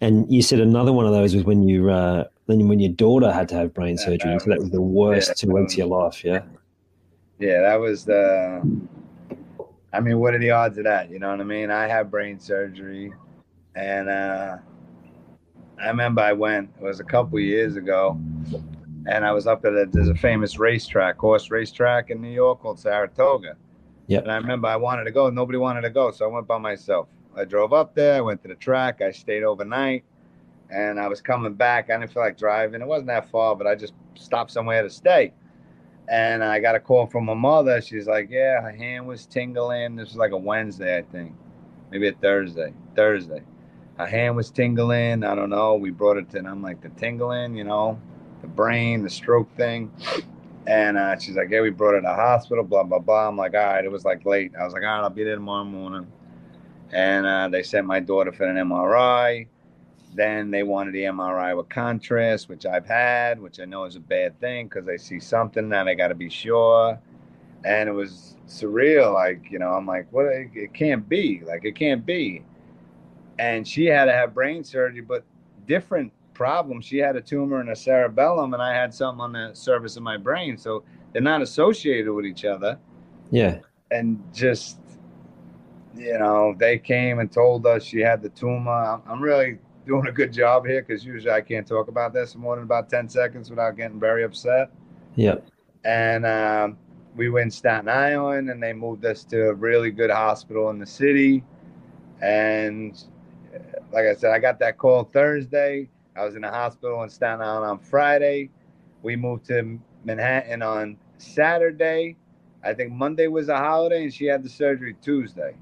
And you said another one of those was when you uh, then when your daughter had to have brain surgery. Yeah, that so that was the worst yeah, two weeks of your life. Yeah. Yeah, that was the I mean, what are the odds of that? You know what I mean? I have brain surgery, and uh, I remember I went. It was a couple years ago, and I was up at a, there's a famous racetrack, horse racetrack in New York called Saratoga. Yeah. And I remember I wanted to go. Nobody wanted to go, so I went by myself. I drove up there. I went to the track. I stayed overnight, and I was coming back. I didn't feel like driving. It wasn't that far, but I just stopped somewhere to stay. And I got a call from my mother. She's like, "Yeah, her hand was tingling. This was like a Wednesday, I think, maybe a Thursday. Thursday, her hand was tingling. I don't know. We brought it to, and I'm like, the tingling, you know, the brain, the stroke thing. And uh, she's like, yeah, we brought her to hospital, blah, blah, blah. I'm like, all right, it was like late. I was like, all right, I'll be there tomorrow morning. And uh, they sent my daughter for an MRI. Then they wanted the MRI with contrast, which I've had, which I know is a bad thing because they see something and they got to be sure. And it was surreal. Like, you know, I'm like, what? It can't be. Like, it can't be. And she had to have brain surgery, but different problem. She had a tumor in her cerebellum, and I had something on the surface of my brain. So they're not associated with each other. Yeah. And just, you know, they came and told us she had the tumor. I'm really doing a good job here because usually I can't talk about this more than about 10 seconds without getting very upset. Yep. And um, we went Staten Island and they moved us to a really good hospital in the city. And like I said, I got that call Thursday. I was in the hospital in Staten Island on Friday. We moved to Manhattan on Saturday. I think Monday was a holiday and she had the surgery Tuesday.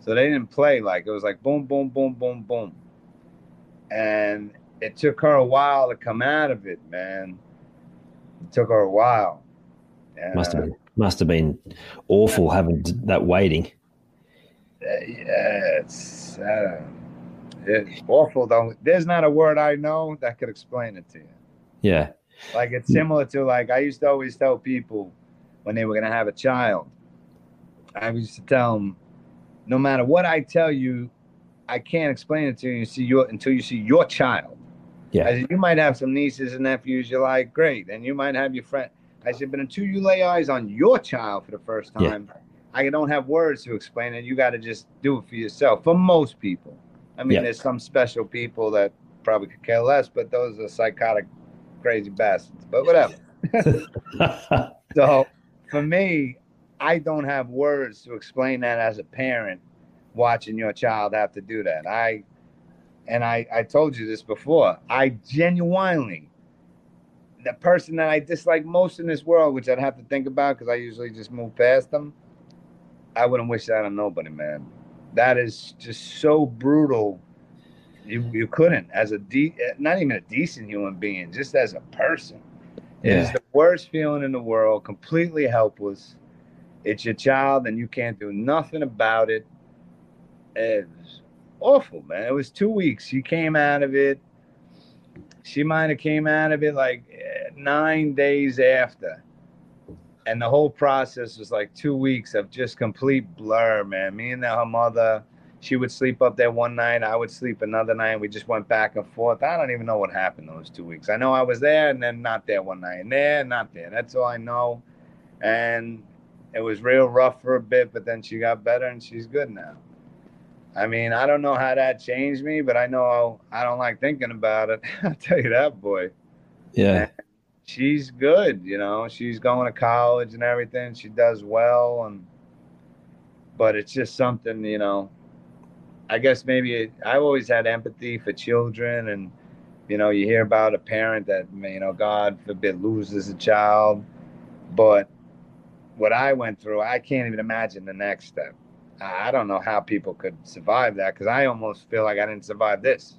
So they didn't play like it was like boom, boom, boom, boom, boom and it took her a while to come out of it, man. It took her a while. And, must have been must have been awful yeah. having that waiting. Uh, yeah, it's uh, it's awful. Though there's not a word I know that could explain it to you. Yeah, like it's similar to like I used to always tell people when they were gonna have a child. I used to tell them, no matter what I tell you, I can't explain it to you, you see your until you see your child. Yeah. I said, you might have some nieces and nephews you like, great. And you might have your friend. I said, but until you lay eyes on your child for the first time, yeah. I don't have words to explain it. You got to just do it for yourself. For most people. I mean, yeah. there's some special people that probably could care less, but those are psychotic, crazy bastards. But whatever. so for me, I don't have words to explain that as a parent watching your child have to do that. I and I I told you this before. I genuinely the person that I dislike most in this world, which I'd have to think about because I usually just move past them. I wouldn't wish that on nobody, man. That is just so brutal. You you couldn't as a de- not even a decent human being, just as a person. Yeah. It is the worst feeling in the world. Completely helpless. It's your child, and you can't do nothing about it it was awful, man. It was two weeks. She came out of it. She might have came out of it like eh, nine days after. And the whole process was like two weeks of just complete blur, man. Me and her mother, she would sleep up there one night. I would sleep another night. We just went back and forth. I don't even know what happened those two weeks. I know I was there and then not there one night, and there, not there. That's all I know. And it was real rough for a bit, but then she got better and she's good now. I mean, I don't know how that changed me, but I know I don't like thinking about it. I'll tell you that, boy. Yeah. And she's good, you know. She's going to college and everything. She does well, and but it's just something, you know. I guess maybe it, I've always had empathy for children, and you know, you hear about a parent that you know, God forbid, loses a child, but what I went through, I can't even imagine the next step. I don't know how people could survive that because I almost feel like I didn't survive this.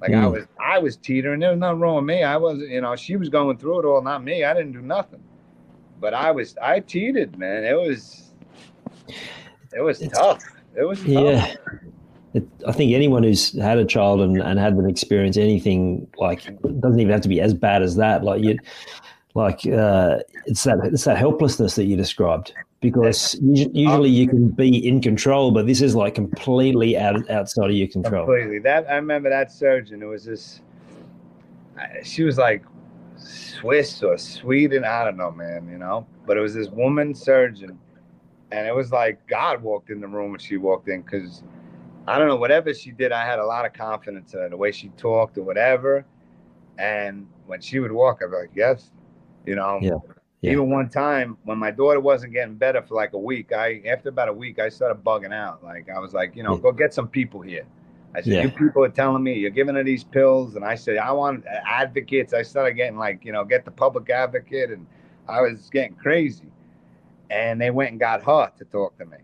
Like mm. I was, I was teetering. There was nothing wrong with me. I wasn't, you know, she was going through it all, not me. I didn't do nothing, but I was, I teetered, man. It was, it was it's, tough. It was tough. yeah. It, I think anyone who's had a child and, and had them experience anything like it doesn't even have to be as bad as that. Like you, like uh, it's that it's that helplessness that you described because usually um, you can be in control, but this is like completely out outside of your control. Completely. That I remember that surgeon. It was this. She was like Swiss or Sweden. I don't know, man. You know, but it was this woman surgeon, and it was like God walked in the room when she walked in because I don't know whatever she did. I had a lot of confidence in her, the way she talked or whatever. And when she would walk, I'd be like, yes, you know. Yeah yeah. Even one time when my daughter wasn't getting better for like a week, I after about a week I started bugging out. Like I was like, you know, yeah. go get some people here. I said, yeah. you people are telling me you're giving her these pills, and I said, I want uh, advocates. I started getting like, you know, get the public advocate, and I was getting crazy. And they went and got her to talk to me.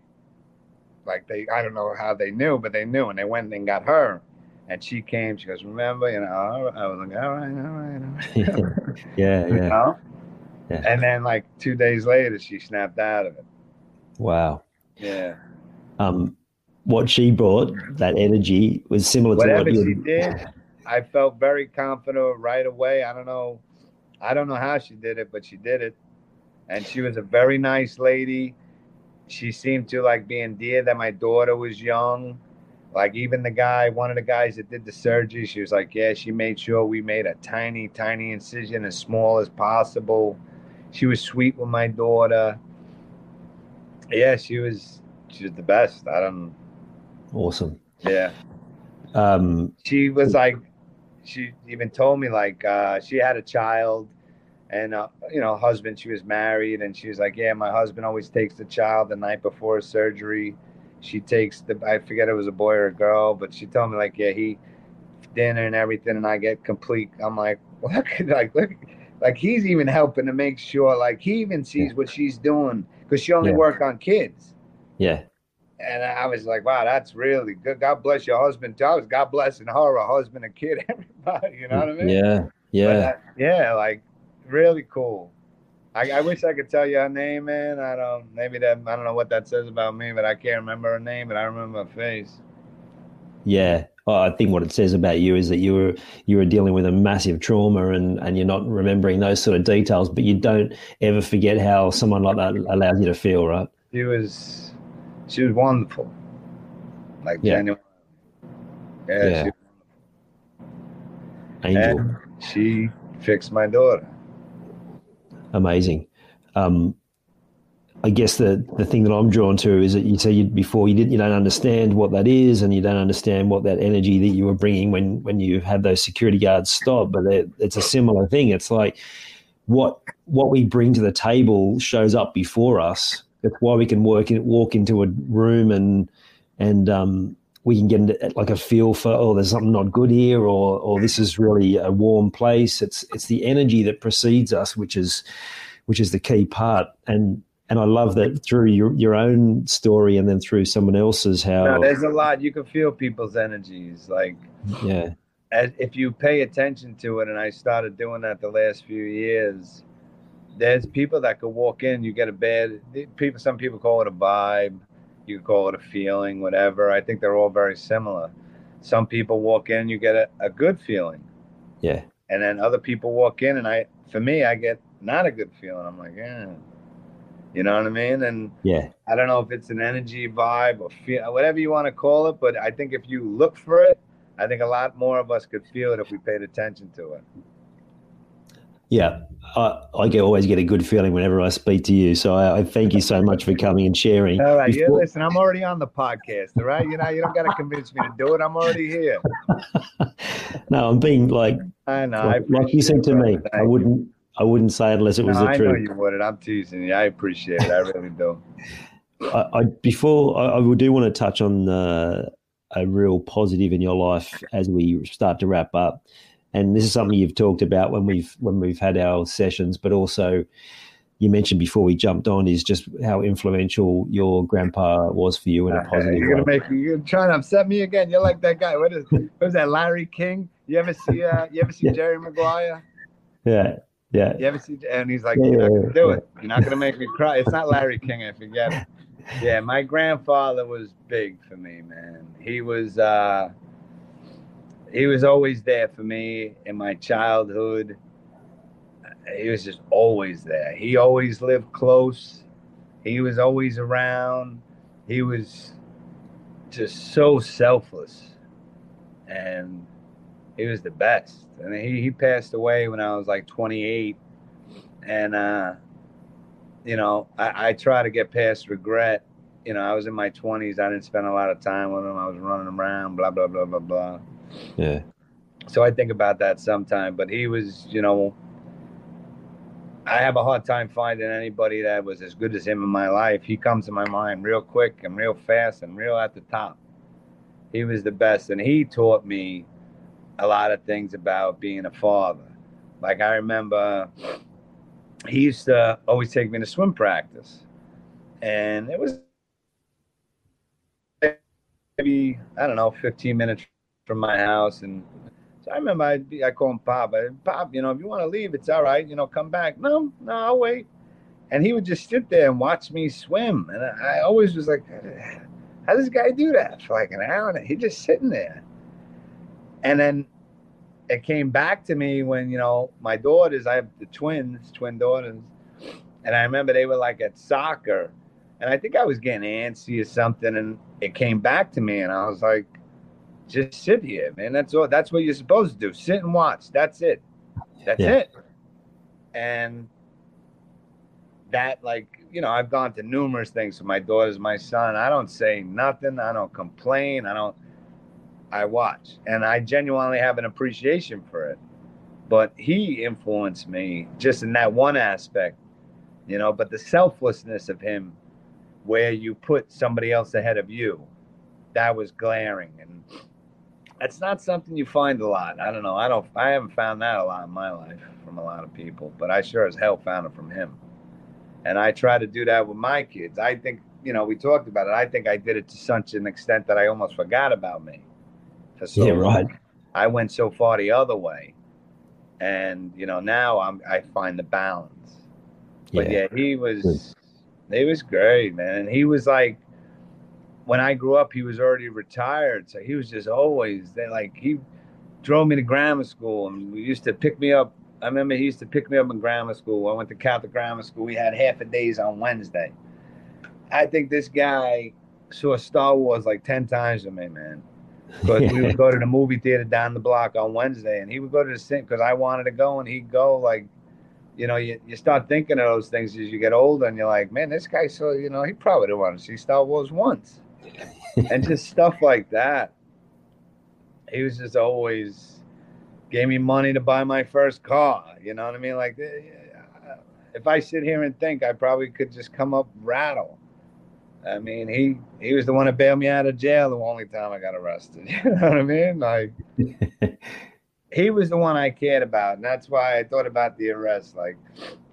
Like they, I don't know how they knew, but they knew, and they went and got her. And she came. She goes, remember, you know. I was like, all right, all right, all right. yeah, yeah. You know? Yeah. And then like two days later, she snapped out of it. Wow. Yeah. Um, what she brought, that energy, was similar Whatever to what she did. I felt very confident right away. I don't know, I don't know how she did it, but she did it, and she was a very nice lady. She seemed to like being dear that my daughter was young. Like even the guy, one of the guys that did the surgery, she was like, yeah, she made sure we made a tiny, tiny incision as small as possible. She was sweet with my daughter. Yeah, she was she was the best. I don't awesome. Yeah. Um she was like she even told me like uh she had a child and uh, you know husband she was married and she was like yeah my husband always takes the child the night before surgery she takes the i forget it was a boy or a girl but she told me like yeah he dinner and everything and i get complete i'm like look like look like he's even helping to make sure like he even sees yeah. what she's doing because she only yeah. work on kids yeah and i was like wow that's really good god bless your husband too I was god blessing her a husband a kid everybody you know what i mean yeah yeah uh, yeah like really cool I, I, wish I could tell you her name, man. I don't. Maybe that I don't know what that says about me, but I can't remember her name, but I remember her face. Yeah, I think what it says about you is that you were you were dealing with a massive trauma, and and you're not remembering those sort of details, but you don't ever forget how someone like that allows you to feel, right? She was, she was wonderful. Like yeah. genuine. Yeah. yeah. She, Angel. And she fixed my daughter amazing. Um, I guess the the thing that I'm drawn to is that you say you, before you didn't you don't understand what that is, and you don't understand what that energy that you were bringing when when you had those security guards stop. But it's a similar thing. It's like what what we bring to the table shows up before us. It's why we can work in, walk into a room and and um, we can get into, like a feel for oh there's something not good here or or this is really a warm place it's it's the energy that precedes us which is which is the key part and and I love that through your your own story and then through someone else's how no, there's a lot you can feel people's energies like yeah as, if you pay attention to it and I started doing that the last few years there's people that could walk in you get a bad people some people call it a vibe you call it a feeling, whatever. I think they're all very similar. Some people walk in, you get a, a good feeling. Yeah. And then other people walk in, and I, for me, I get not a good feeling. I'm like, yeah. You know what I mean? And yeah, I don't know if it's an energy vibe or feel, whatever you want to call it, but I think if you look for it, I think a lot more of us could feel it if we paid attention to it. Yeah, I, I get, always get a good feeling whenever I speak to you. So I, I thank you so much for coming and sharing. All right, Before... yeah, listen, I'm already on the podcast. All right, you know, you don't got to convince me to do it. I'm already here. no, I'm being like, I know, like, I like you said to me, I wouldn't, I wouldn't say it unless it was no, the truth. I know you wouldn't. I'm teasing you. I appreciate it. I really do. I, I, before I, I do want to touch on uh, a real positive in your life as we start to wrap up and this is something you've talked about when we've when we've had our sessions, but also you mentioned before we jumped on is just how influential your grandpa was for you in a positive you're gonna way. make you're trying to upset me again. You're like that guy. What is what was that? Larry King. You ever see uh you ever see yeah. Jerry Maguire? Yeah. Yeah. You ever see and he's like, yeah, You're not gonna do it. You're not gonna make me cry. It's not Larry King, I forget it. Yeah, my grandfather was big for me, man. He was uh he was always there for me in my childhood. He was just always there. He always lived close. He was always around. He was just so selfless. And he was the best. And he, he passed away when I was like 28. And, uh, you know, I, I try to get past regret. You know, I was in my 20s. I didn't spend a lot of time with him. I was running around, blah, blah, blah, blah, blah. Yeah. So I think about that sometime. But he was, you know, I have a hard time finding anybody that was as good as him in my life. He comes to my mind real quick and real fast and real at the top. He was the best. And he taught me a lot of things about being a father. Like I remember he used to always take me to swim practice. And it was maybe, I don't know, 15 minutes from my house, and So I remember I'd be, I call him Pop. I, Pop, you know, if you want to leave, it's all right. You know, come back. No, no, I'll wait. And he would just sit there and watch me swim. And I, always was like, how does this guy do that for like an hour? And he's just sitting there. And then it came back to me when, you know, my daughters, I have the twins, twin daughters. And I remember they were like at soccer. And I think I was getting antsy or something. And it came back to me. And I was like, just sit here, man. That's all. That's what you're supposed to do. Sit and watch. That's it. That's yeah. it. And that, like, you know, I've gone to numerous things with my daughters, my son. I don't say nothing. I don't complain. I don't. I watch, and I genuinely have an appreciation for it. But he influenced me just in that one aspect, you know. But the selflessness of him, where you put somebody else ahead of you, that was glaring, and that's not something you find a lot. I don't know. I don't. I haven't found that a lot in my life from a lot of people, but I sure as hell found it from him. And I try to do that with my kids. I think, you know, we talked about it. I think I did it to such an extent that I almost forgot about me. So yeah, right. I went so far the other way, and you know now I'm I find the balance. But yeah, yeah he was he was great, man. And he was like when I grew up, he was already retired, so he was just always there. Like he drove me to grammar school, and we used to pick me up. I remember he used to pick me up in grammar school. I went to Catholic grammar school. We had half a days on Wednesday. I think this guy saw Star Wars like ten times with me, man. Because we would go to the movie theater down the block on Wednesday, and he would go to the same because I wanted to go, and he'd go like you know, you, you start thinking of those things as you get older, and you're like, man, this guy so you know, he probably didn't want to see Star Wars once and just stuff like that. He was just always gave me money to buy my first car. You know what I mean? Like, eh, if I sit here and think, I probably could just come up rattle. I mean, he he was the one that bailed me out of jail the only time I got arrested. You know what I mean? Like, he was the one I cared about, and that's why I thought about the arrest. Like,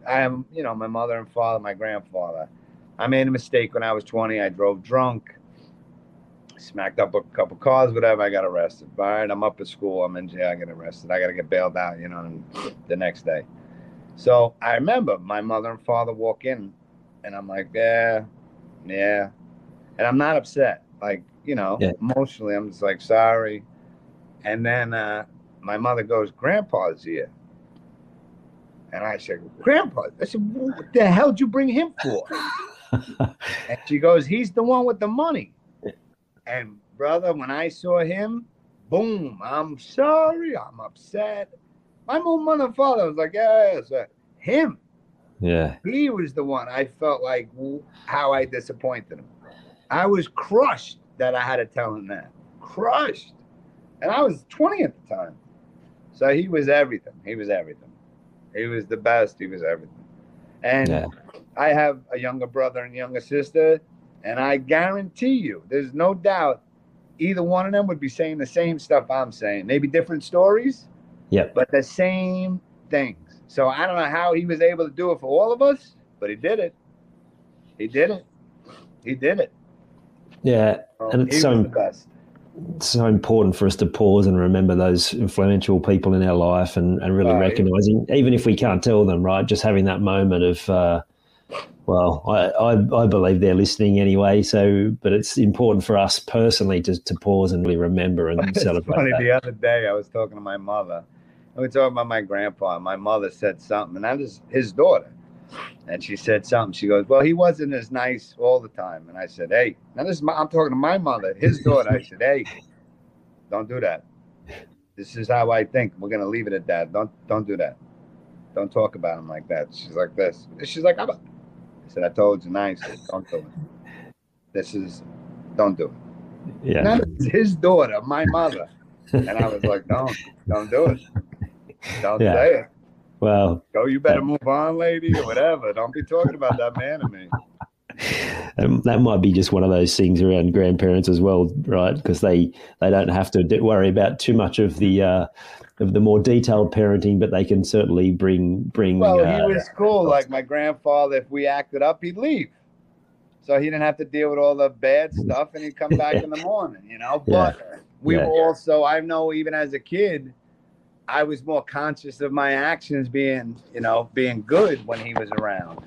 I am, you know, my mother and father, my grandfather. I made a mistake when I was 20. I drove drunk smacked up a couple cars, whatever. I got arrested. All right, I'm up at school. I'm in jail. I get arrested. I got to get bailed out, you know, the next day. So I remember my mother and father walk in, and I'm like, yeah, yeah, and I'm not upset. Like, you know, yeah. emotionally, I'm just like, sorry. And then uh, my mother goes, Grandpa's here. And I said, Grandpa, I said, what the hell did you bring him for? and she goes, he's the one with the money. And brother, when I saw him, boom, I'm sorry, I'm upset. My mother and father was like, yeah, yeah, him. Yeah. He was the one I felt like how I disappointed him. I was crushed that I had to tell him that. Crushed. And I was 20 at the time. So he was everything. He was everything. He was the best. He was everything. And yeah. I have a younger brother and younger sister. And I guarantee you, there's no doubt either one of them would be saying the same stuff I'm saying. Maybe different stories, yeah, but the same things. So I don't know how he was able to do it for all of us, but he did it. He did it. He did it. Yeah, so and it's so so important for us to pause and remember those influential people in our life and, and really recognizing, even if we can't tell them, right? Just having that moment of. Uh, well, I, I, I, believe they're listening anyway. So, but it's important for us personally to, to pause and really remember and it's celebrate. Funny, that. the other day I was talking to my mother. We were talking about my grandpa. My mother said something, and that is his daughter. And she said something. She goes, "Well, he wasn't as nice all the time." And I said, "Hey, now this is my, I'm talking to my mother, his daughter." I said, "Hey, don't do that. This is how I think. We're gonna leave it at that. Don't don't do that. Don't talk about him like that." She's like this. She's like, "I'm." I said, I told you nice. Don't do it. This is, don't do it. Yeah. Is his daughter, my mother. and I was like, don't, don't do it. Don't yeah. say it. Well, go, you better move on, lady, or whatever. Don't be talking about that man to me. Um, that might be just one of those things around grandparents as well, right? Because they they don't have to worry about too much of the uh, of the more detailed parenting, but they can certainly bring bring. Well, uh, he was cool. Like my grandfather, if we acted up, he'd leave, so he didn't have to deal with all the bad stuff, and he'd come back in the morning. You know, but yeah. we yeah. were also. I know even as a kid, I was more conscious of my actions being, you know, being good when he was around.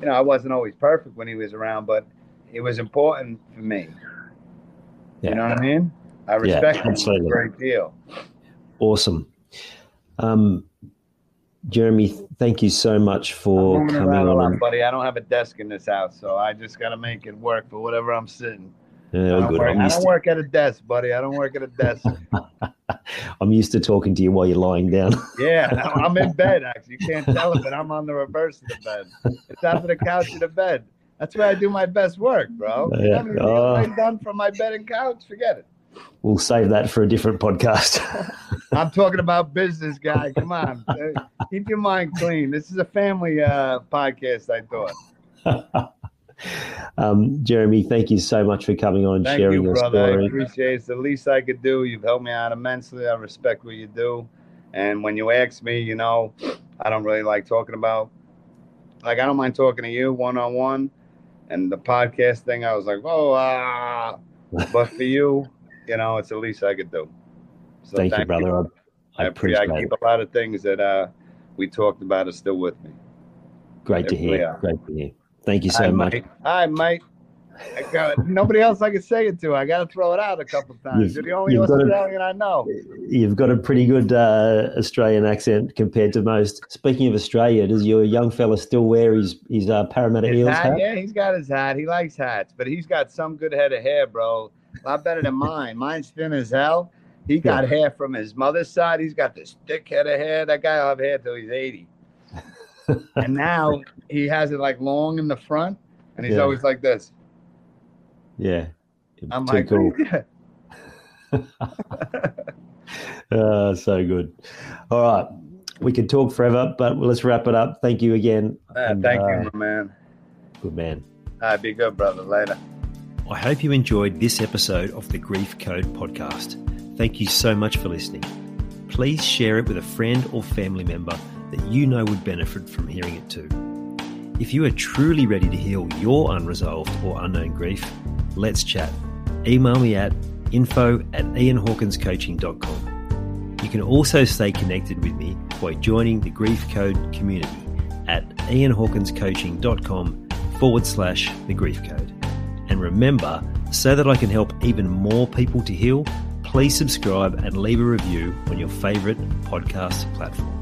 You know, I wasn't always perfect when he was around, but it was important for me. Yeah. You know what I mean? I respect him a great deal. Awesome. Um, Jeremy, thank you so much for coming on. buddy. I don't have a desk in this house, so I just got to make it work for whatever I'm sitting. Yeah, I don't, good. work, I don't work at a desk, buddy. I don't work at a desk. I'm used to talking to you while you're lying down. yeah, I'm in bed, actually. You can't tell it, but I'm on the reverse of the bed. It's after the couch to the bed. That's where I do my best work, bro. Yeah. know how many Oh. I've done from my bed and couch? Forget it. we'll save that for a different podcast. I'm talking about business, guy. Come on. Uh, Keep your mind clean. This is a family uh, podcast, I thought. Um, Jeremy, thank you so much for coming on and Thank sharing you, your brother. I story. appreciate it. It's the least I could do. You've helped me out immensely. I respect what you do. And when you ask me, you know, I don't really like talking about, like, I don't mind talking to you one on one. And the podcast thing, I was like, oh, ah. But for you, you know, it's the least I could do. So thank, you, brother. I, I I, appre- I keep it. a lot of things that uh, we talked about are still with me. Great to hear. Great to hear. Thank you so Hi, much. Hi, mate. I got, nobody else I can say it to. I got to throw it out a couple times. You've- You're the only you've got to- Australian I know. You've got a pretty good uh, Australian accent compared to most. Speaking of Australia, does your young fella still wear his his uh, Parramatta Eels hat, hat? yeah, he's got his hat. He likes hats, but he's got some good head of hair, bro. A lot better than mine. Mine's thin as hell. He got hair from his mother's side. He's got this thick head of hair. That guy will have hair till he's 80. And now he has it like long in the front, and he's Yeah. always like this. Yeah. I'm Too like, cool. "What Uh, so good. All right. We could talk forever, but let's wrap it up. Thank you again. Ah, And, thank uh, you, my man. Good man. Right, be good, brother. Later. I hope you enjoyed this episode of the Grief Code podcast. Thank you so much for listening. Please share it with a friend or family member that you know would benefit from hearing it too. If you are truly ready to heal your unresolved or unknown grief, let's chat. Email me at info at ianhawkinscoaching.com. You can also stay connected with me by joining the Grief Code community at ianhawkinscoaching.com forward slash the grief code. And remember, so that I can help even more people to heal, please subscribe and leave a review on your favorite podcast platform.